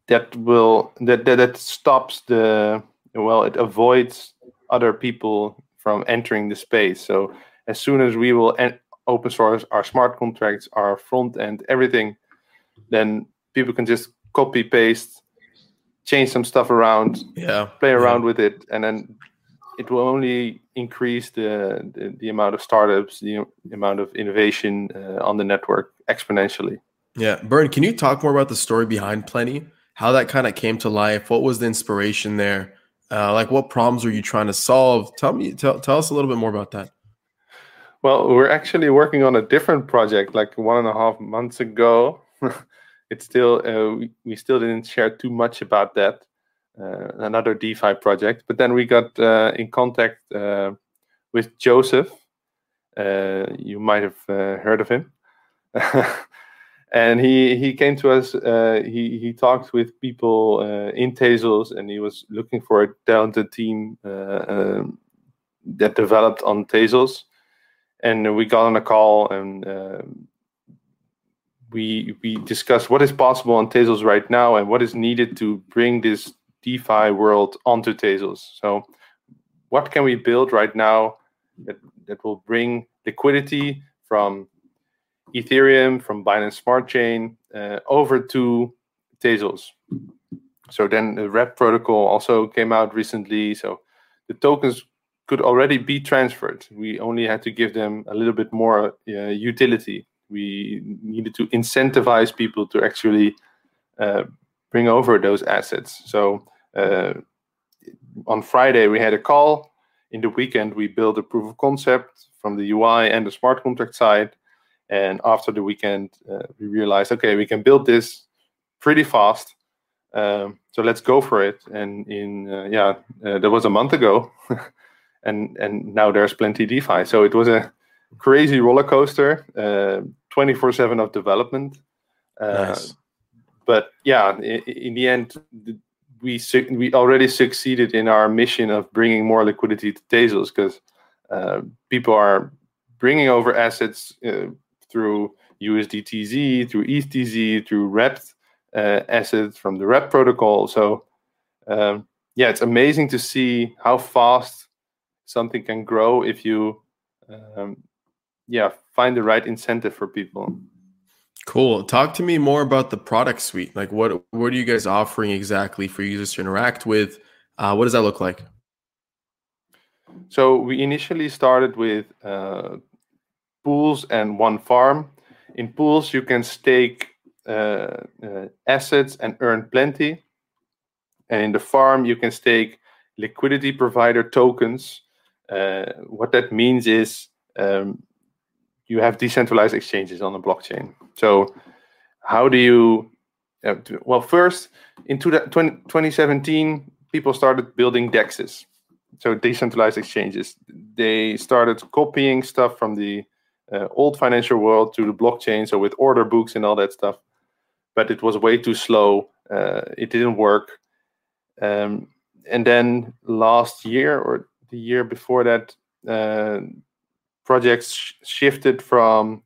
that will that, that that stops the well it avoids other people from entering the space so as soon as we will en- open source our smart contracts our front end everything then people can just copy paste change some stuff around Yeah. play Yeah. around with it and then it will only increase the the, the amount of startups the, the amount of innovation uh, on the network exponentially Yeah. Bernd, can you talk more about the story behind Plenty? How that kind of came to life? What was the inspiration there? Uh, like, what problems were you trying to solve? Tell me, tell, tell us a little bit more about that. well we're actually working on a different project like one and a half months ago *laughs* it's still uh, we, we still didn't share too much about that uh, another defi project but then we got uh, in contact uh, with joseph uh, you might have uh, heard of him *laughs* and he he came to us uh, he he talked with people uh, in Tezos and he was looking for a talented team uh, um, that developed on Tezos and we got on a call and um, we we discussed what is possible on Tezos right now and what is needed to bring this DeFi world onto Tezos. So, what can we build right now that that will bring liquidity from Ethereum, from Binance Smart Chain uh, over to Tezos? So then the Wrap protocol also came out recently. So the tokens could already be transferred. We only had to give them a little bit more uh, utility. We needed to incentivize people to actually uh, bring over those assets. So uh, on Friday we had a call. In the weekend we built a proof of concept from the UI and the smart contract side. And after the weekend, uh, we realized, okay, we can build this pretty fast. Um, so let's go for it. And in uh, yeah, uh, that was a month ago, *laughs* and and now there's plenty DeFi. So it was a crazy roller coaster, uh, twenty four seven of development. Uh, Nice. But yeah, in, in the end, we su- we already succeeded in our mission of bringing more liquidity to Tezos because uh, people are bringing over assets uh, through USDTZ, through ETHTZ, through REPT uh, assets from the REPT protocol. So um, yeah, it's amazing to see how fast something can grow if you um, yeah find the right incentive for people. Cool. Talk to me more about the product suite. Like, what what are you guys offering exactly for users to interact with? Uh, what does that look like? So we initially started with uh, pools and one farm. In pools, you can stake uh, uh, assets and earn plenty. And in the farm, you can stake liquidity provider tokens. Uh, what that means is um, you have decentralized exchanges on the blockchain. So, how do you? Uh, well, first in two, 20, 2017, people started building dexes so decentralized exchanges they started copying stuff from the old financial world to the blockchain so with order books and all that stuff. But it was way too slow. Uh, it didn't work. Um, and then last year or the year before that uh, projects sh- shifted from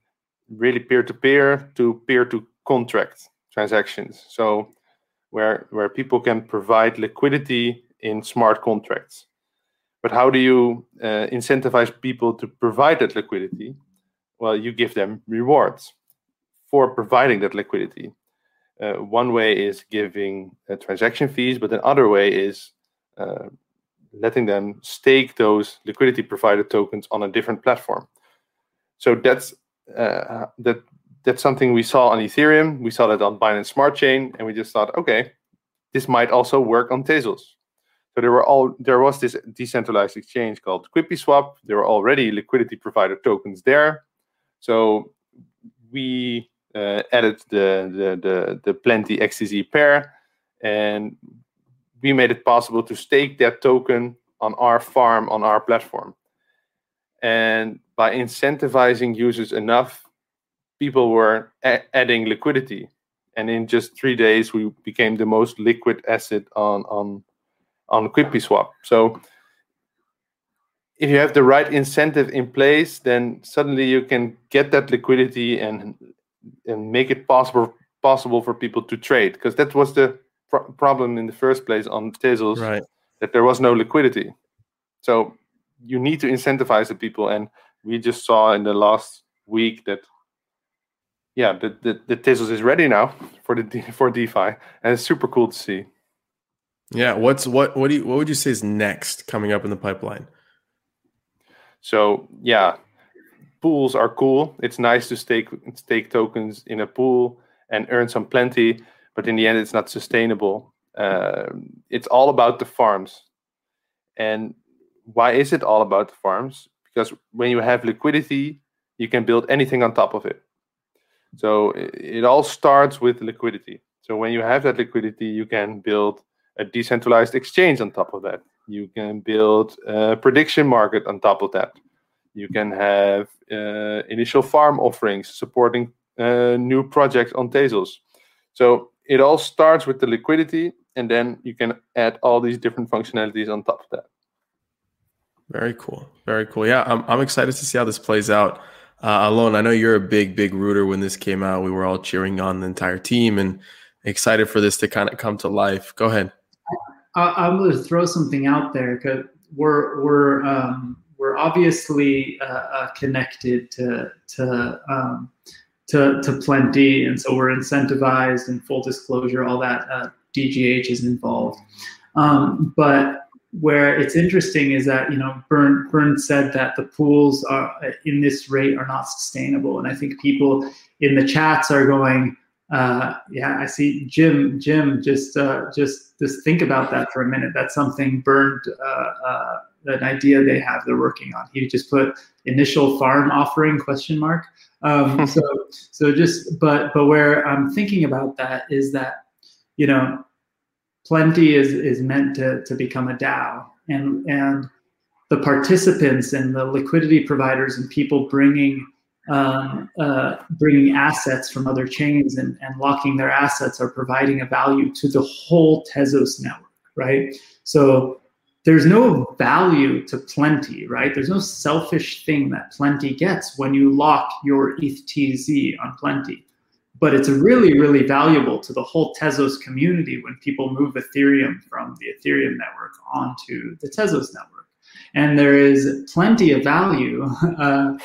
really peer-to-peer to peer-to-contract transactions. So where where people can provide liquidity in smart contracts. But how do you uh, incentivize people to provide that liquidity? Well, you give them rewards for providing that liquidity. Uh, one way is giving uh, transaction fees, but another way is uh, letting them stake those liquidity provider tokens on a different platform. So that's uh, that that's something we saw on Ethereum. We saw that on Binance Smart Chain, and we just thought, okay, this might also work on Tezos. So there were all there was this decentralized exchange called QuipuSwap. There were already liquidity provider tokens there. So we uh, added the, the the the Plenty XTZ pair, and we made it possible to stake that token on our farm on our platform. And by incentivizing users enough, people were adding liquidity, and in just three days, we became the most liquid asset on on on QuipuSwap. So if you have the right incentive in place, then suddenly you can get that liquidity and and make it possible possible for people to trade because that was the pro- problem in the first place on Tezos Right. that there was no liquidity. So you need to incentivize the people, and we just saw in the last week that yeah, the the, the Tezos is ready now for the for DeFi, and it's super cool to see. Yeah. What's what what do you what would you say is next coming up in the pipeline? So yeah, pools are cool. It's nice to stake stake tokens in a pool and earn some plenty, but in the end, it's not sustainable. Um it's all about the farms, and why is it all about the farms? Because when you have liquidity, you can build anything on top of it. So it, it all starts with liquidity. So when you have that liquidity, you can build a decentralized exchange on top of that. You can build a prediction market on top of that. You can have uh, initial farm offerings supporting uh, new projects on Tezos. So it all starts with the liquidity, and then you can add all these different functionalities on top of that. Very cool. Very cool. Yeah, I'm I'm excited to see how this plays out. Uh, Alon, I know you're a big, big rooter when this came out. We were all cheering on the entire team and excited for this to kind of come to life. Go ahead. I, I'm going to throw something out there because we're we're um, we're obviously uh, uh, connected to to um, to to plenty, and so we're incentivized and full disclosure, all that uh, DGH is involved. Um, but where it's interesting is that you know Bernd Bernd said that the pools are in this rate are not sustainable, and I think people in the chats are going. Uh, yeah, I see Jim. Jim, just uh, just just think about that for a minute. That's something Bernd, uh, uh, an idea they have they're working on. He just put initial farm offering question mark. Um, *laughs* so so just but but where I'm thinking about that is that you know plenty is is meant to to become a DAO and and the participants and the liquidity providers and people bringing um, uh, bringing assets from other chains and, and locking their assets are providing a value to the whole Tezos network, right? So there's no value to plenty, right? There's no selfish thing that plenty gets when you lock your ETH T Z on plenty. But it's really, really valuable to the whole Tezos community when people move Ethereum from the Ethereum network onto the Tezos network and there is plenty of value. *laughs* Uh,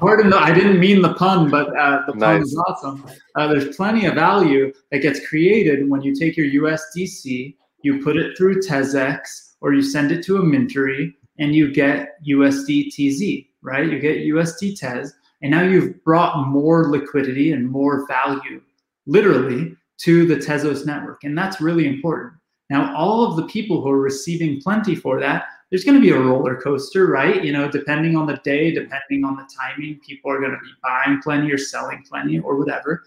pardon, the, I didn't mean the pun, but uh, the pun nice. is awesome. Uh, there's plenty of value that gets created when you take your USDC, you put it through TezX, or you send it to a mintery, and you get USDTZ, right? You get USD Tez, and now you've brought more liquidity and more value, literally, to the Tezos network, and that's really important. Now, all of the people who are receiving plenty for that there's going to be a roller coaster, right? You know, depending on the day, depending on the timing, people are going to be buying plenty or selling plenty or whatever.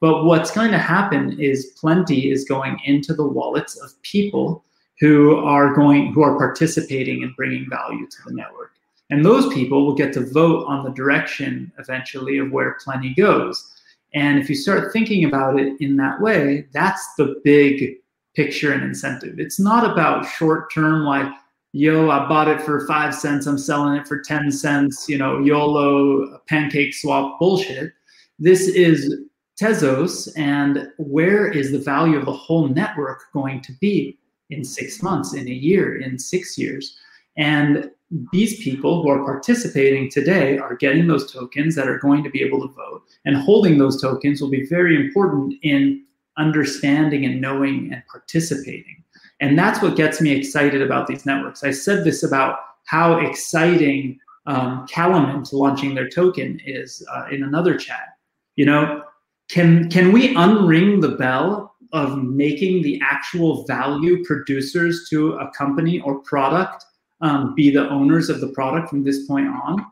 But what's going to happen is plenty is going into the wallets of people who are going who are participating and bringing value to the network. And those people will get to vote on the direction eventually of where plenty goes. And if you start thinking about it in that way, that's the big picture and incentive. It's not about short term like yo, I bought it for five cents, I'm selling it for 10 cents, you know, YOLO pancake swap bullshit. This is Tezos, and where is the value of the whole network going to be in six months, in a year, in six years? And these people who are participating today are getting those tokens that are going to be able to vote. And holding those tokens will be very important in understanding and knowing and participating. And that's what gets me excited about these networks. I said this about how exciting um, Kalamint launching their token is uh, in another chat. You know, can can we unring the bell of making the actual value producers to a company or product um, be the owners of the product from this point on?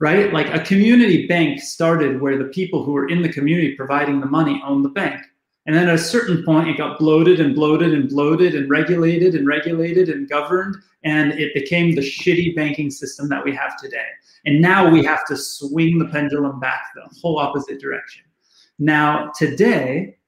Right? Like a community bank started where the people who were in the community providing the money own the bank. And then at a certain point, it got bloated and bloated and bloated and regulated and regulated and governed. And it became the shitty banking system that we have today. And now we have to swing the pendulum back the whole opposite direction. Now, today,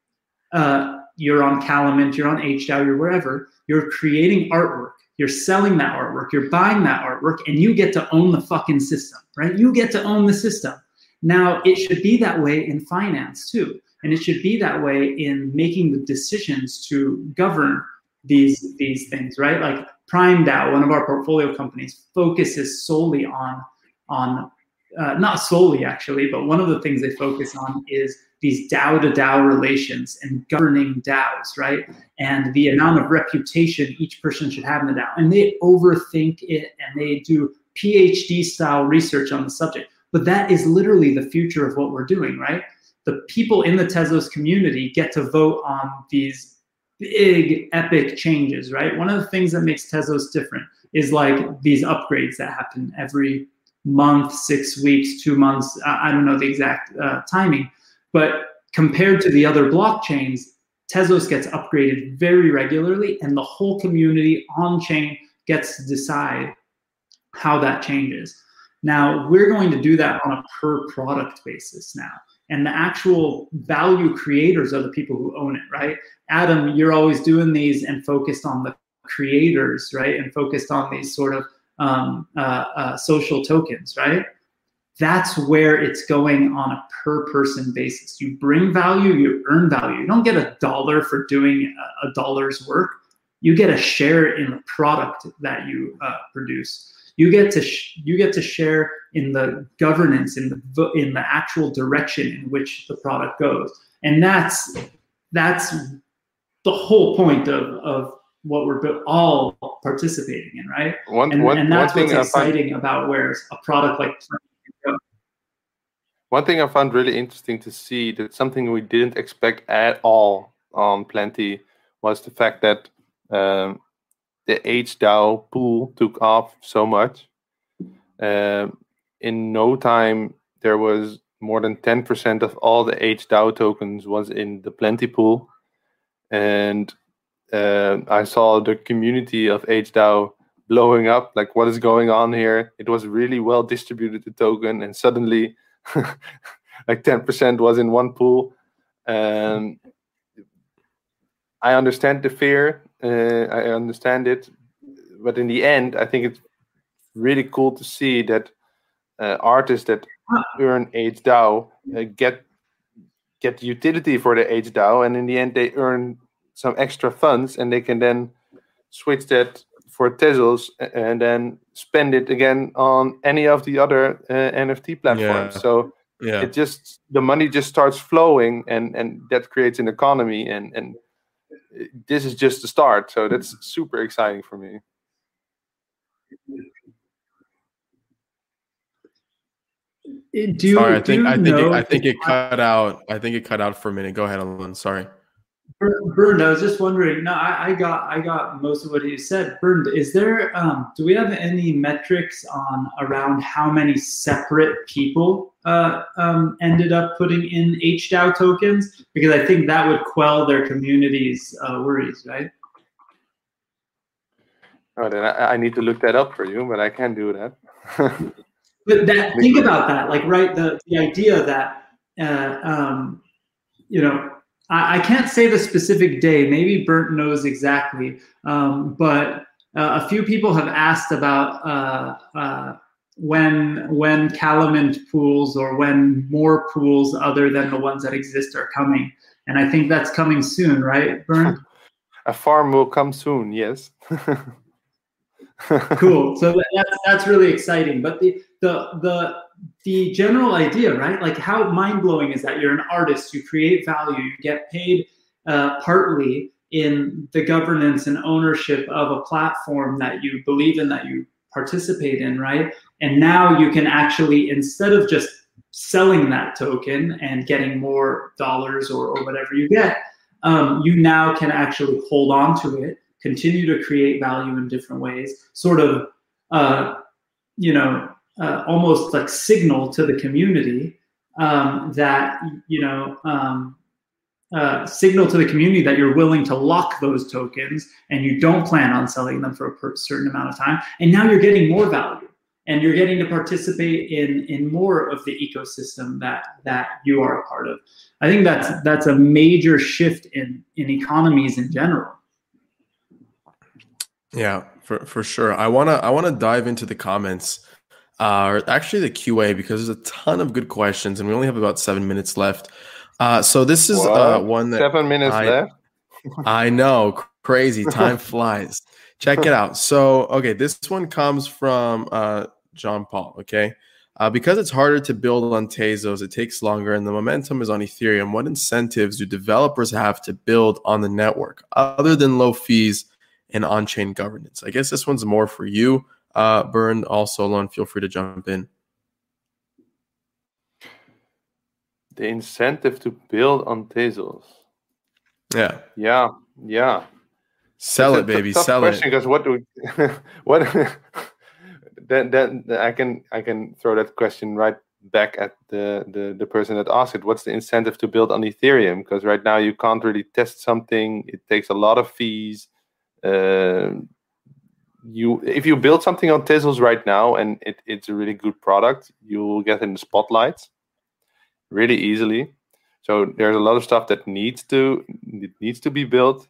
uh, you're on Kalamint, you're on HDAO, you're wherever, you're creating artwork, you're selling that artwork, you're buying that artwork, and you get to own the fucking system, right? You get to own the system. Now, it should be that way in finance too. And it should be that way in making the decisions to govern these, these things, right? Like Prime DAO, one of our portfolio companies, focuses solely on, on uh, not solely actually, but one of the things they focus on is these DAO to DAO relations and governing DAOs, right? And the amount of reputation each person should have in the DAO. And they overthink it and they do PhD style research on the subject. But that is literally the future of what we're doing, right? The people in the Tezos community get to vote on these big epic changes, right? One of the things that makes Tezos different is like these upgrades that happen every month, six weeks, two months. I don't know the exact uh, timing, but compared to the other blockchains, Tezos gets upgraded very regularly, and the whole community on chain gets to decide how that changes. Now, we're going to do that on a per product basis now and the actual value creators are the people who own it, right? Adam, you're always doing these and focused on the creators, right? And focused on these sort of um, uh, uh, social tokens, right? That's where it's going on a per person basis. You bring value, you earn value. You don't get a dollar for doing a, a dollar's work. You get a share in the product that you uh, produce you get to sh- you get to share in the governance in the in the actual direction in which the product goes. And that's that's the whole point of of what we're all participating in right? One, and, one, and that's what's exciting find, about where a product like one thing i found really interesting to see that something we didn't expect at all on plenty was the fact that um, the HDAO pool took off so much. Um, in no time, there was more than 10% of all the HDAO tokens was in the Plenty pool. And uh, I saw the community of HDAO blowing up. Like, what is going on here? It was really well distributed, the token. And suddenly, *laughs* like 10% was in one pool. And I understand the fear. Uh, I understand it. But in the end, I think it's really cool to see that uh, artists that earn HDAO uh, get get utility for the HDAO, and in the end they earn some extra funds, and they can then switch that for Tezos and then spend it again on any of the other uh, NFT platforms. Yeah. So yeah. it just the money just starts flowing, and and that creates an economy, and and this is just the start. So that's super exciting for me. Do you, sorry, I think I think it, I think it cut out. I think it cut out for a minute. Go ahead, Alon. Sorry. Bernd, I was just wondering. No, I, I, got I got most of what you said. Bernd, is there? Um, do we have any metrics on around how many separate people uh, um, ended up putting in HDAO tokens? Because I think that would quell their community's uh, worries, right? Oh, then I, I need to look that up for you, but I can do that. *laughs* But that, think about that, like, right? The, the idea that, uh, um, you know, I, I, can't say the specific day. Maybe Bernd knows exactly, um, but uh, a few people have asked about uh, uh, when when Kalamint pools or when more pools other than the ones that exist are coming, and I think that's coming soon, right? *laughs* A farm will come soon. Yes. *laughs* cool. So that's that's really exciting. But the the the the general idea, right? Like how mind blowing is that? You're an artist, you create value, you get paid uh, partly in the governance and ownership of a platform that you believe in, that you participate in, right? And now you can actually, instead of just selling that token and getting more dollars or, or whatever you get, um, you now can actually hold on to it, continue to create value in different ways, sort of, uh, you know, uh, almost like signal to the community um, that you know um, uh, signal to the community that you're willing to lock those tokens and you don't plan on selling them for a certain amount of time. And now you're getting more value and you're getting to participate in in more of the ecosystem that that you are a part of i think that's that's a major shift in in economies in general yeah for for sure i want to i want to dive into the comments uh, or actually the QA because there's a ton of good questions and we only have about seven minutes left. Uh, so this is uh, one that seven minutes I, left. I know, crazy *laughs* time flies. Check it out. So okay, this one comes from uh, John Paul. Okay. Uh, because it's harder to build on Tezos, it takes longer, and the momentum is on Ethereum. What incentives do developers have to build on the network other than low fees and on chain governance? I guess this one's more for you uh, Bernd, also Alon, feel free to jump in. The incentive to build on Tezos. Yeah. Yeah. Yeah. Sell it, baby. Sell question, it. Because what do we, *laughs* what then then I can I can throw that question right back at the, the the person that asked it. What's the incentive to build on Ethereum? Because right now you can't really test something. It takes a lot of fees. Uh, you if you build something on Tezos right now and it, it's a really good product, you will get in the spotlight really easily. So there's a lot of stuff that needs to needs to be built.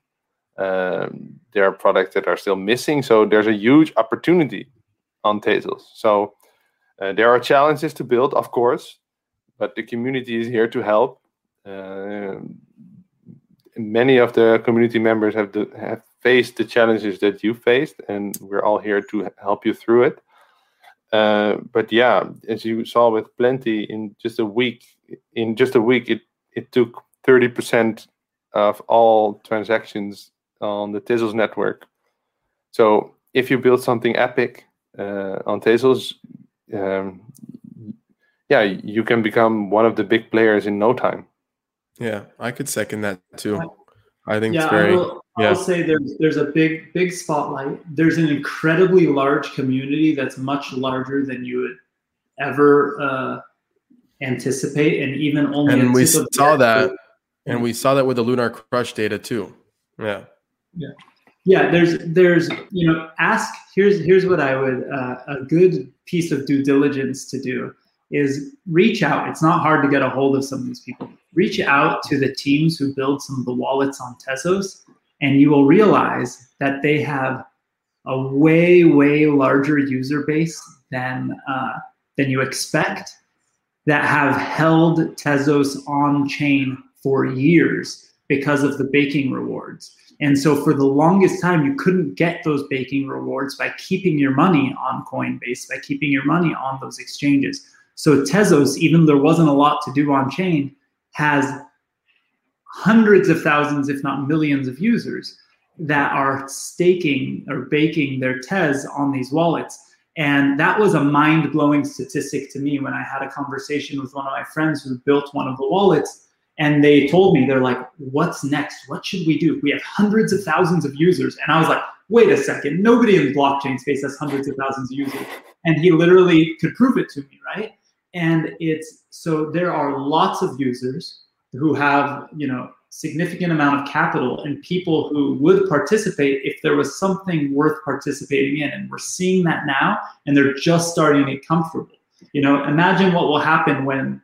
Um, there are products that are still missing, so there's a huge opportunity on Tezos. So uh, there are challenges to build, of course, but the community is here to help. Uh, many of the community members have the, have faced the challenges that you faced, and we're all here to help you through it. Uh, but yeah, as you saw with Plenty, in just a week, in just a week, it it took thirty percent of all transactions on the Tezos network. So if you build something epic uh, on Tezos, um, yeah, you can become one of the big players in no time. Yeah, I could second that too. I think yeah, it's very. I will, I'll say there's there's a big big spotlight. There's an incredibly large community that's much larger than you would ever uh, anticipate, and even only. And we saw that, and we saw that with the Lunar Crush data too. Yeah. Yeah. Yeah. There's there's you know ask here's here's what I would uh, a good piece of due diligence to do is reach out. It's not hard to get a hold of some of these people. Reach out to the teams who build some of the wallets on Tezos, and you will realize that they have a way, way larger user base than uh, than you expect that have held Tezos on chain for years because of the baking rewards. And so for the longest time, you couldn't get those baking rewards by keeping your money on Coinbase, by keeping your money on those exchanges. So Tezos, even though there wasn't a lot to do on chain, has hundreds of thousands, if not millions of users that are staking or baking their Tez on these wallets. And that was a mind blowing statistic to me when I had a conversation with one of my friends who built one of the wallets. And they told me, they're like, what's next? What should we do? We have hundreds of thousands of users. And I was like, wait a second, nobody in the blockchain space has hundreds of thousands of users. And he literally could prove it to me, right? And it's so there are lots of users who have, you know, significant amount of capital and people who would participate if there was something worth participating in. And we're seeing that now, and they're just starting to get comfortable. You know, imagine what will happen when,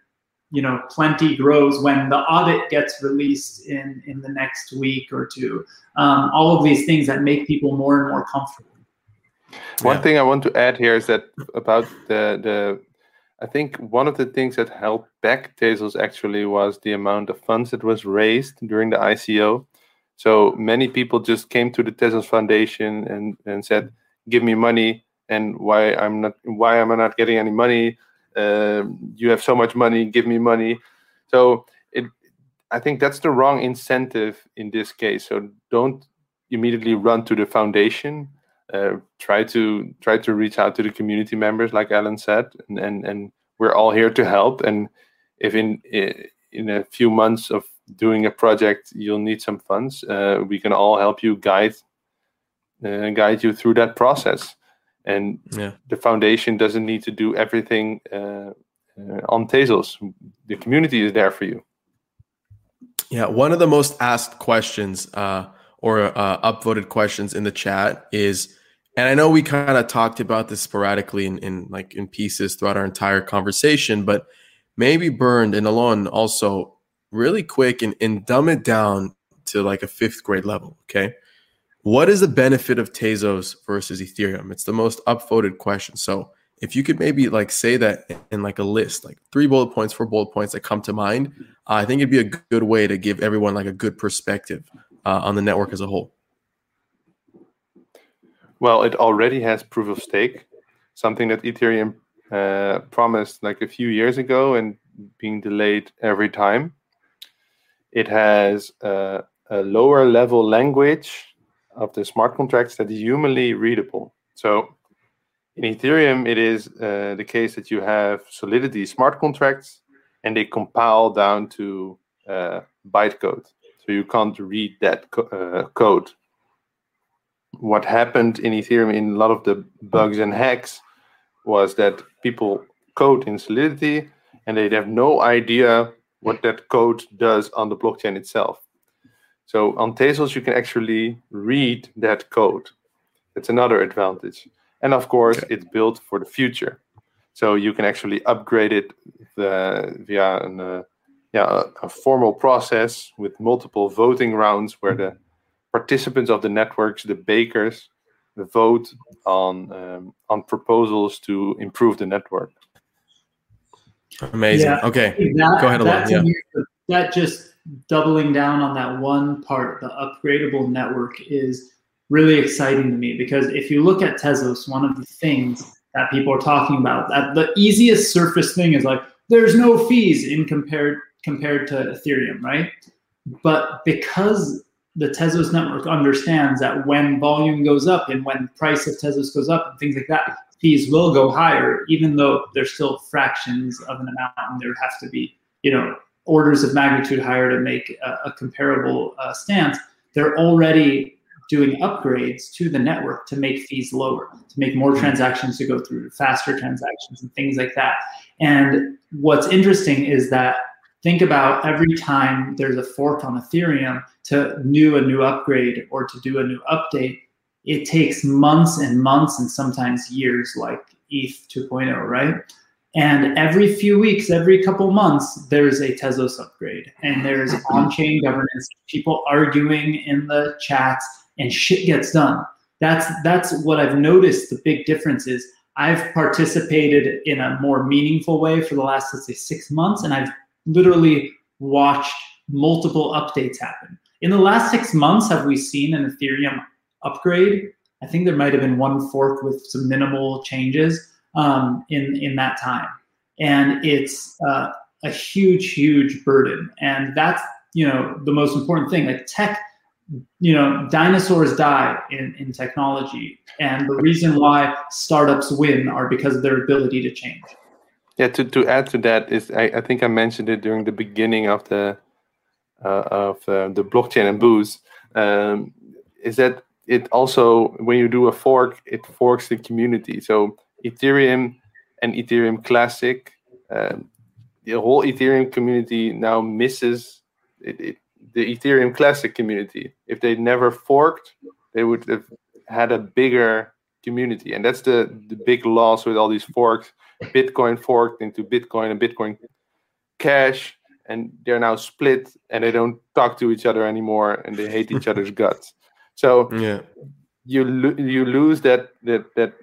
you know, plenty grows, when the audit gets released in, in the next week or two. Um, all of these things that make people more and more comfortable. One yeah. thing I want to add here is that about the the I think one of the things that held back Tezos actually was the amount of funds that was raised during the ICO. So many people just came to the Tezos Foundation and, and said, "Give me money." And why I'm not why am I not getting any money? Uh, you have so much money, give me money. So it, I think that's the wrong incentive in this case. So don't immediately run to the foundation uh, try to try to reach out to the community members, like Alon said, and and, and we're all here to help. And if in in a few months of doing a project you'll need some funds, uh, we can all help you guide uh, guide you through that process. And yeah. the foundation doesn't need to do everything uh, uh, on Tezos. The community is there for you. Yeah, one of the most asked questions uh, or uh, upvoted questions in the chat is, and I know we kind of talked about this sporadically in, in like in pieces throughout our entire conversation, but maybe Bernd and Alon also really quick and, and dumb it down to like a fifth grade level. Okay. What is the benefit of Tezos versus Ethereum? It's the most upvoted question. So if you could maybe like say that in like a list, like three bullet points, four bullet points that come to mind, uh, I think it'd be a good way to give everyone like a good perspective uh, on the network as a whole? Well, it already has proof of stake, something that Ethereum uh, promised like a few years ago and being delayed every time. It has uh, a lower level language of the smart contracts that is humanly readable. So in Ethereum, it is uh, the case that you have Solidity smart contracts and they compile down to uh, bytecode so you can't read that co- uh, code. What happened in Ethereum in a lot of the bugs and hacks was that people code in Solidity and they have no idea what that code does on the blockchain itself. So on Tezos, you can actually read that code. It's another advantage. And of course, okay. it's built for the future. So you can actually upgrade it the, via an, uh, yeah, a, a, formal process with multiple voting rounds where the participants of the networks, the bakers, vote on um, on proposals to improve the network. Amazing. Yeah, okay, that, go ahead. Alon. Yeah. That just doubling down on that one part, the upgradable network, is really exciting to me because if you look at Tezos, one of the things that people are talking about, that the easiest surface thing is like there's no fees in compared compared to Ethereum, right? But because the Tezos network understands that when volume goes up and when price of Tezos goes up and things like that, fees will go higher, even though they're still fractions of an amount, and there have to be, you know, orders of magnitude higher to make a, a comparable uh, stance. they're already doing upgrades to the network to make fees lower, to make more transactions to go through, faster transactions, and things like that. And what's interesting is that think about every time there's a fork on Ethereum to new a new upgrade or to do a new update, it takes months and months and sometimes years, like ETH 2.0, right? And every few weeks, every couple months, there's a Tezos upgrade and there's mm-hmm. on chain governance, people arguing in the chats, and shit gets done. That's, that's what I've noticed the big difference is. I've participated in a more meaningful way for the last, let's say, six months, and I've literally watched multiple updates happen. In the last six months, have we seen an Ethereum upgrade? I think there might have been one fork with some minimal changes um, in in that time, and it's uh, a huge, huge burden. And that's you know the most important thing. Like tech, you know, dinosaurs die in in technology, and the reason why startups win are because of their ability to change. Yeah, to, to add to that is I, I think I mentioned it during the beginning of the uh, of uh, the blockchain and booze um, is that it also when you do a fork it forks the community so Ethereum and Ethereum Classic, um, the whole Ethereum community now misses it, it, the Ethereum Classic community. If they never forked, they would have had a bigger community, and that's the the big loss with all these forks. Bitcoin forked into Bitcoin and Bitcoin Cash, and they're now split, and they don't talk to each other anymore, and they hate each other's *laughs* guts. So Yeah. you lo- you lose that that that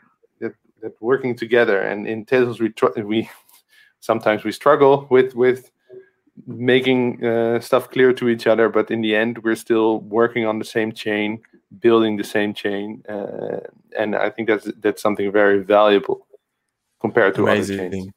that working together. And in Tezos, we tr- we *laughs* sometimes we struggle with with making uh, stuff clear to each other, but in the end, we're still working on the same chain, building the same chain, uh, and I think that's that's something very valuable compared to other chains. Amazing.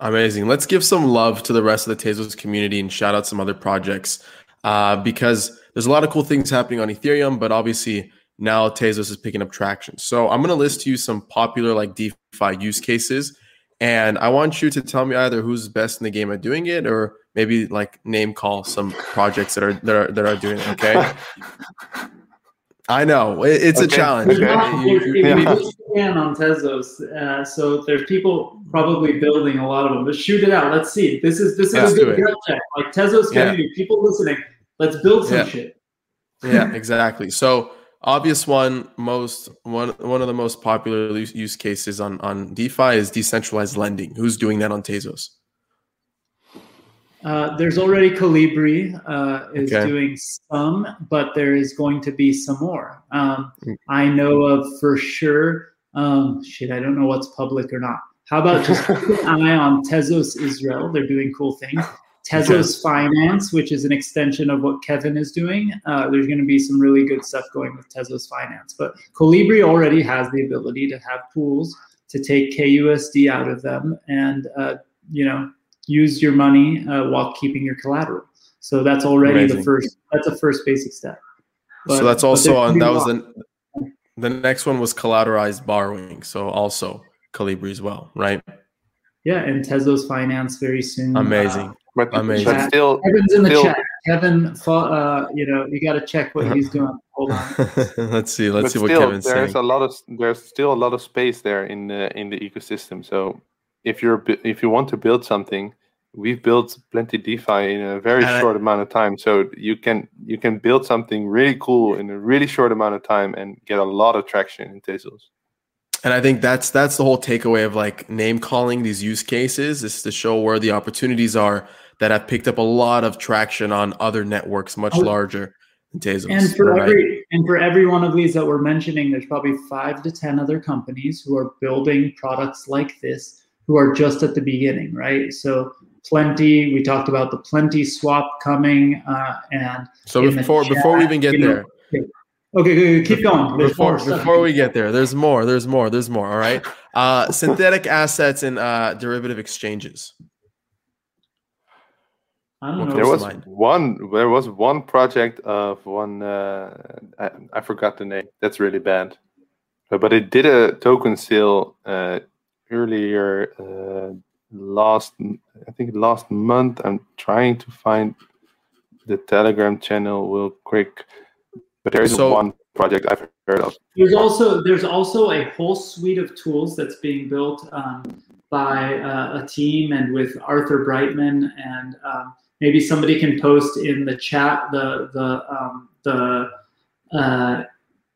Amazing. Let's give some love to the rest of the Tezos community and shout out some other projects uh, because there's a lot of cool things happening on Ethereum, but obviously now Tezos is picking up traction. So I'm going to list to you some popular like DeFi use cases, and I want you to tell me either who's best in the game at doing it, or maybe like name call some projects that are that are that are doing it. Okay. I know it, it's Okay, a challenge. okay. right? You- you- Yeah. just scan on Tezos, uh, so there's people probably building a lot of them. But shoot it out. Let's see. This is this is Let's a good it. gut check. Like Tezos Yeah. people listening. Let's build some Yeah. shit. yeah, exactly. So obvious one, most one one of the most popular use cases on on DeFi is decentralized lending. Who's doing that on Tezos? Uh, there's already Kolibri uh, is Okay. doing some, but there is going to be some more. Um, Mm. I know of for sure. Um, shit, I don't know what's public or not. How about just keep an eye on Tezos Israel? They're doing cool things. Tezos Finance, which is an extension of what Kevin is doing. Uh, there's going to be some really good stuff going with Tezos Finance. But Kolibri already has the ability to have pools to take KUSD out of them and, uh, you know, use your money uh, while keeping your collateral. So that's already Amazing. the first. That's a first basic step. so But- that's also on. That was the the next one was collateralized borrowing. So also Kolibri as well, right? yeah, and Tezos Finance very soon. Amazing. But, Amazing. but still, Kevin's in the Still- chat. Kevin, fo- uh, you know, you got to check what he's *laughs* doing. Hold on. *laughs* let's see. Let's but see what still, Kevin's there's saying. a lot of there's still a lot of space there in the in the ecosystem. So if you're if you want to build something, we've built plenty DeFi in a very And I- short amount of time. So you can you can build something really cool in a really short amount of time and get a lot of traction in Tezos. And I think that's that's the whole takeaway of like name calling these use cases is to show where the opportunities are that have picked up a lot of traction on other networks much Oh. larger than Tezos. And for right? every and for every one of these that we're mentioning, there's probably five to ten other companies who are building products like this who are just at the beginning, right? So plenty. We talked about the plenty swap coming, uh, and so in the before before we even get you know, there, okay, keep going. There's before before we get there, there's more, there's more, there's more. All right, uh, *laughs* synthetic assets and uh, derivative exchanges. I don't What know. There was to one there was one project of one uh, I, I forgot the name. That's really bad. But, but it did a token sale uh, earlier uh, last I think last month. I'm trying to find the Telegram channel real quick. but there is So- one project I've heard of. There's also there's also a whole suite of tools that's being built um, by uh, a team and with Arthur Breitman and um, maybe somebody can post in the chat the the um, the uh,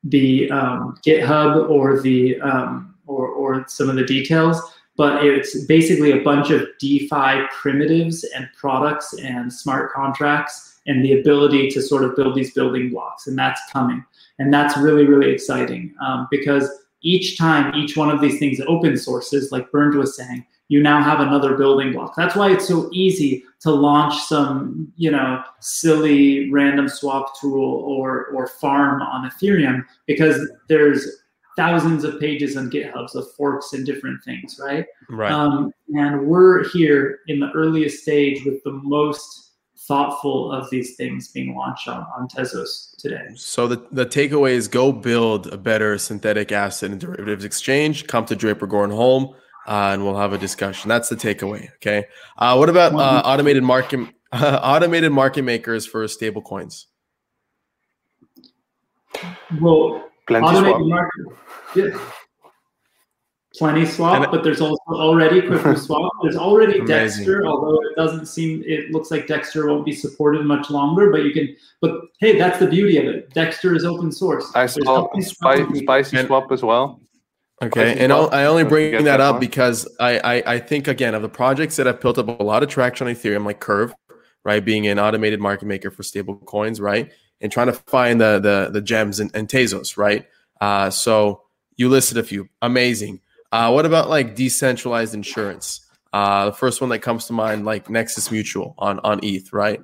the um, GitHub or the um, or or some of the details. But it's basically a bunch of DeFi primitives and products and smart contracts and the ability to sort of build these building blocks, and that's coming and that's really really exciting um, because each time each one of these things open sources like bernd was saying you now have another building block that's why it's so easy to launch some you know silly random swap tool or or farm on ethereum because there's thousands of pages on githubs of forks and different things right Right. um, and we're here in the earliest stage with the most thoughtful of these things being launched on, on Tezos today. So the, the takeaway is go build a better synthetic asset and derivatives exchange. Come to Draper Goren Holm, uh, and we'll have a discussion. That's the takeaway. Okay. Uh, what about uh, automated market *laughs* automated market makers for stable coins? Well, Plenty automated swap. market, yeah. Plenty swap, And- but there's also already Quickly *laughs* swap. There's already Amazing. Dexter, although it doesn't seem it looks like Dexter won't be supported much longer. But you can. But hey, that's the beauty of it. Dexter is open source. I saw nothing Spi- stopping you. Spicy Swap as well. Okay, and I'll. I only bring that up because I, I I think again of the projects that have built up a lot of traction on Ethereum, like Curve, right, being an automated market maker for stable coins, right, and trying to find the the the gems and, and Tezos, right. Uh, so you listed a few, amazing. Uh, what about like decentralized insurance? Uh, the first one that comes to mind, like Nexus Mutual on on ETH, right?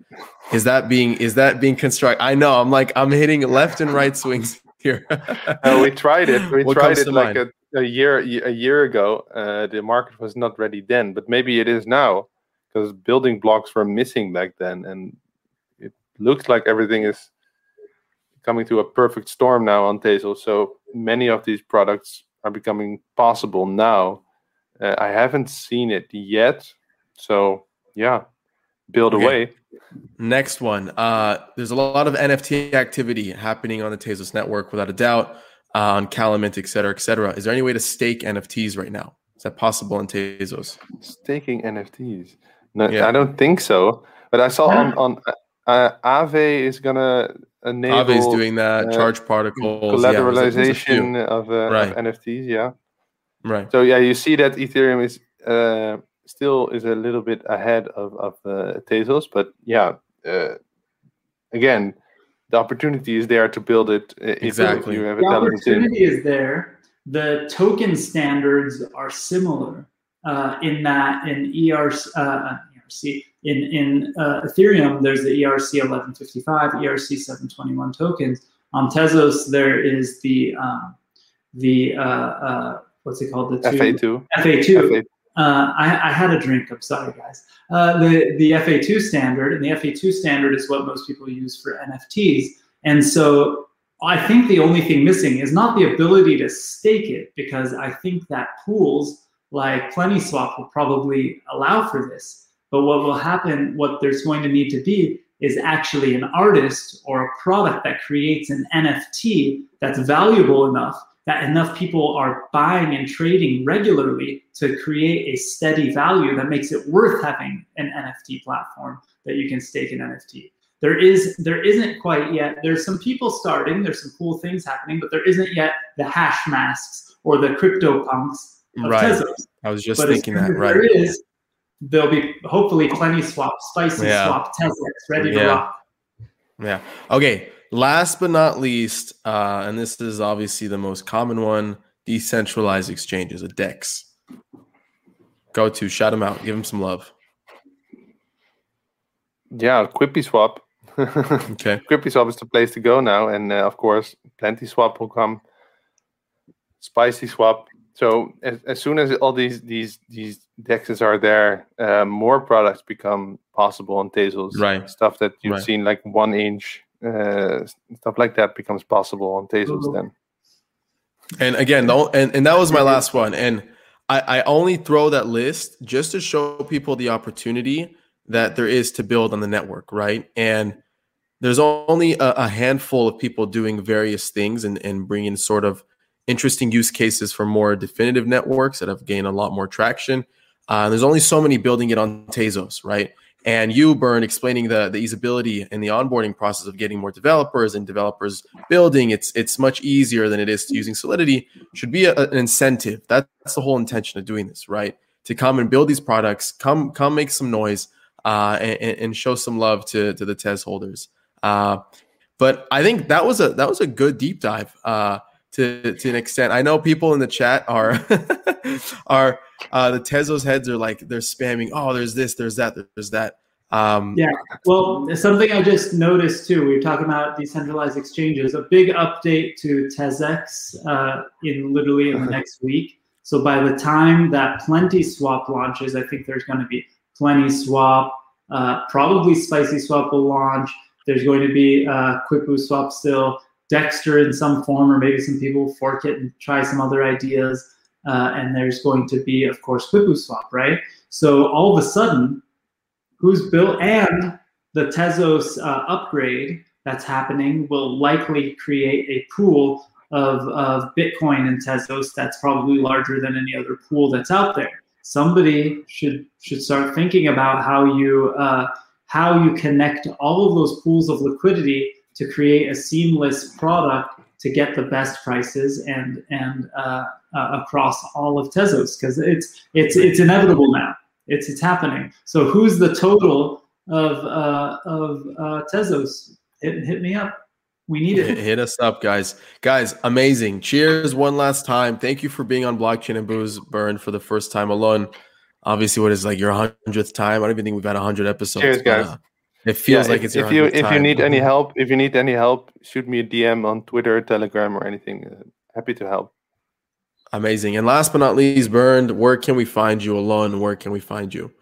Is that being is that being constructed? I know I'm like I'm hitting left and right swings *laughs* here. Uh, we tried it. We What tried it like mind? a, a year a year ago. Uh, the market was not ready then, but maybe it is now because building blocks were missing back then, and it looks like everything is coming to a perfect storm now on Tezos. So many of these products are becoming possible now. Uh, I haven't seen it yet, so yeah, build Okay. away. Next one. Uh, there's a lot of NFT activity happening on the Tezos network, without a doubt, uh, on Kalamint, et cetera, et cetera. Is there any way to stake NFTs right now? Is that possible in Tezos? Staking NFTs. No, Yeah. I don't think so. But I saw on *gasps* on uh, Aave is gonna enable Aave is doing that. uh, charge particles, yeah, there's a- there's a few. collateralization of, uh, Right. of NFTs. Yeah. right? So yeah, you see that Ethereum is uh, still is a little bit ahead of of uh, Tezos, but yeah, uh, again, the opportunity is there to build it. uh, Exactly. You have the opportunity is there. The token standards are similar uh, in that in ERC, uh, ERC in in uh, Ethereum there's the ERC 1155, ERC 721 tokens. On Tezos there is the um, the uh, uh, what's it called the two, FA2. FA2. FA2. Uh, I, I had a drink. I'm sorry, guys. Uh, the the FA2 standard, and the FA2 standard is what most people use for NFTs. And so I think the only thing missing is not the ability to stake it, because I think that pools like PlentySwap will probably allow for this. But what will happen, what there's going to need to be, is actually an artist or a product that creates an NFT that's valuable enough that enough people are buying and trading regularly to create a steady value that makes it worth having an NFT platform that you can stake an NFT. There is there isn't quite yet. There's some people starting. There's some cool things happening, but there isn't yet the hash masks or the crypto punks of Right. Tezos. I was just But thinking that. Right. There is. There'll be hopefully plenty swap, spicy Yeah. swap, Tezos ready to Yeah. rock. Yeah. Okay. Last but not least, uh, and this is obviously the most common one: decentralized exchanges, a DEX. Go to shout them out, give them some love. Yeah, QuipuSwap. *laughs* Okay. QuipuSwap is the place to go now, and uh, of course, Plenty Swap will come. Spicy Swap. So as, as soon as all these these these dexes are there, uh, more products become possible on Tezos. Right. Stuff that you've Right. seen like one inch uh, stuff like that becomes possible on Tezos. Mhm. Then And again, the, and, and that was my last one. And I, I only throw that list just to show people the opportunity that there is to build on the network, right? And there's only a, a, handful of people doing various things and, and bringing sort of interesting use cases for more definitive networks that have gained a lot more traction. Uh, there's only so many building it on Tezos, right? And you, Bernd, explaining the the usability and the onboarding process of getting more developers and developers building, it's it's much easier than it is to using Solidity. Should be a, an incentive. That's the whole intention of doing this, right? To come and build these products, come come make some noise, uh, and, and, show some love to to the Tez holders. Uh, but I think that was a that was a good deep dive uh, to to an extent. I know people in the chat are *laughs* are uh, the Tezos heads are like they're spamming. Oh, there's this, there's that, there's that. Um, yeah, well, something I just noticed too. We were talking about decentralized exchanges. A big update to TezX uh, in literally in the next week. So by the time that Plenty Swap launches, I think there's going to be Plenty Swap, uh, probably Spicy Swap will launch. There's going to be uh, Quipu Swap still, Dexter in some form, or maybe some people fork it and try some other ideas. Uh, and there's going to be, of course, Quipu Swap, right? So all of a sudden, who's built and the Tezos uh, upgrade that's happening will likely create a pool of, of Bitcoin and Tezos that's probably larger than any other pool that's out there. Somebody should should start thinking about how you uh, how you connect all of those pools of liquidity to create a seamless product to get the best prices and and uh, uh, across all of Tezos because it's it's it's inevitable now. It's it's happening. So who's the total of uh, of uh, Tezos? Hit, hit me up. We need it. Hit us up, guys. Guys, amazing. Cheers one last time. Thank you for being on Blockchain and Booze Bernd for the first time Alon. Obviously, what is like your hundredth time? I don't even think we've had hundred episodes. Cheers, guys. It feels yeah, like it's if you if you need any help, if you need any help, shoot me a DM on Twitter, Telegram, or anything. Uh, happy to help. Amazing. And last but not least, Bernd, where can we find you alone? Where can we find you?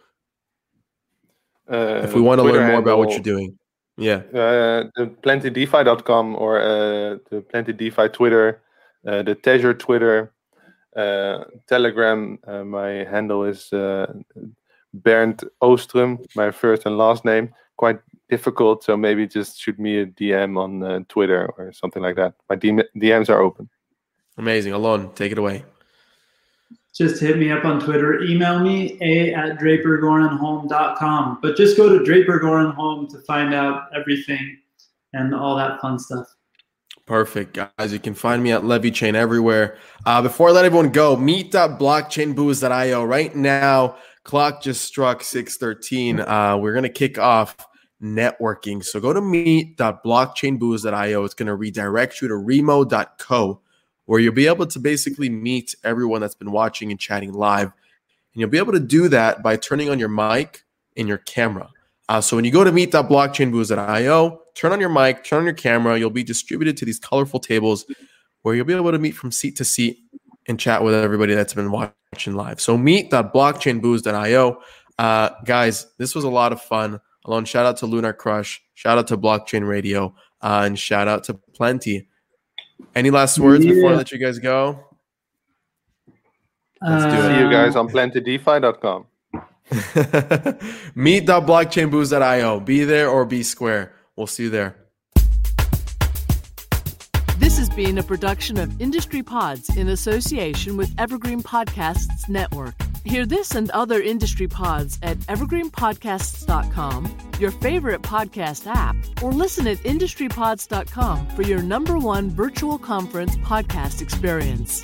Uh, if we want to learn more about what you're doing. Yeah. Uh, the plentydefi.com or uh, the Plenty DeFi Twitter, uh, the Tezor Twitter, uh, Telegram. Uh, my handle is uh, Bernd Ostrom, my first and last name. Quite difficult, so maybe just shoot me a DM on uh, Twitter or something like that. My DM- DMs are open. Amazing. Alon, take it away. Just hit me up on Twitter. Email me a at drapergorenholm.com. But just go to drapergorenholm to find out everything and all that fun stuff. Perfect, guys. You can find me at Levy Chain everywhere. Uh, before I let everyone go, meet.blockchainbooze.io. Right now, clock just struck 613. Uh, we're going to kick off networking. So go to meet.blockchainbooze.io. It's going to redirect you to remo.co where you'll be able to basically meet everyone that's been watching and chatting live. And you'll be able to do that by turning on your mic and your camera. Uh, so when you go to meet.blockchainbooze.io, turn on your mic, turn on your camera, you'll be distributed to these colorful tables where you'll be able to meet from seat to seat and chat with everybody that's been watching live. So meet.blockchainbooze.io. Uh, guys, this was a lot of fun. Alon, shout out to Lunar Crush, shout out to Blockchain Radio, uh, and shout out to Plenty. Any last words yeah. before I let you guys go? Let's do it. See you guys on plentydefi.com. *laughs* Meet.blockchainbooze.io. Be there or be square. We'll see you there. Has been a production of Industry Pods in association with Evergreen Podcasts Network. Hear this and other industry pods at evergreenpodcasts.com, your favorite podcast app, or listen at industrypods.com for your number one virtual conference podcast experience.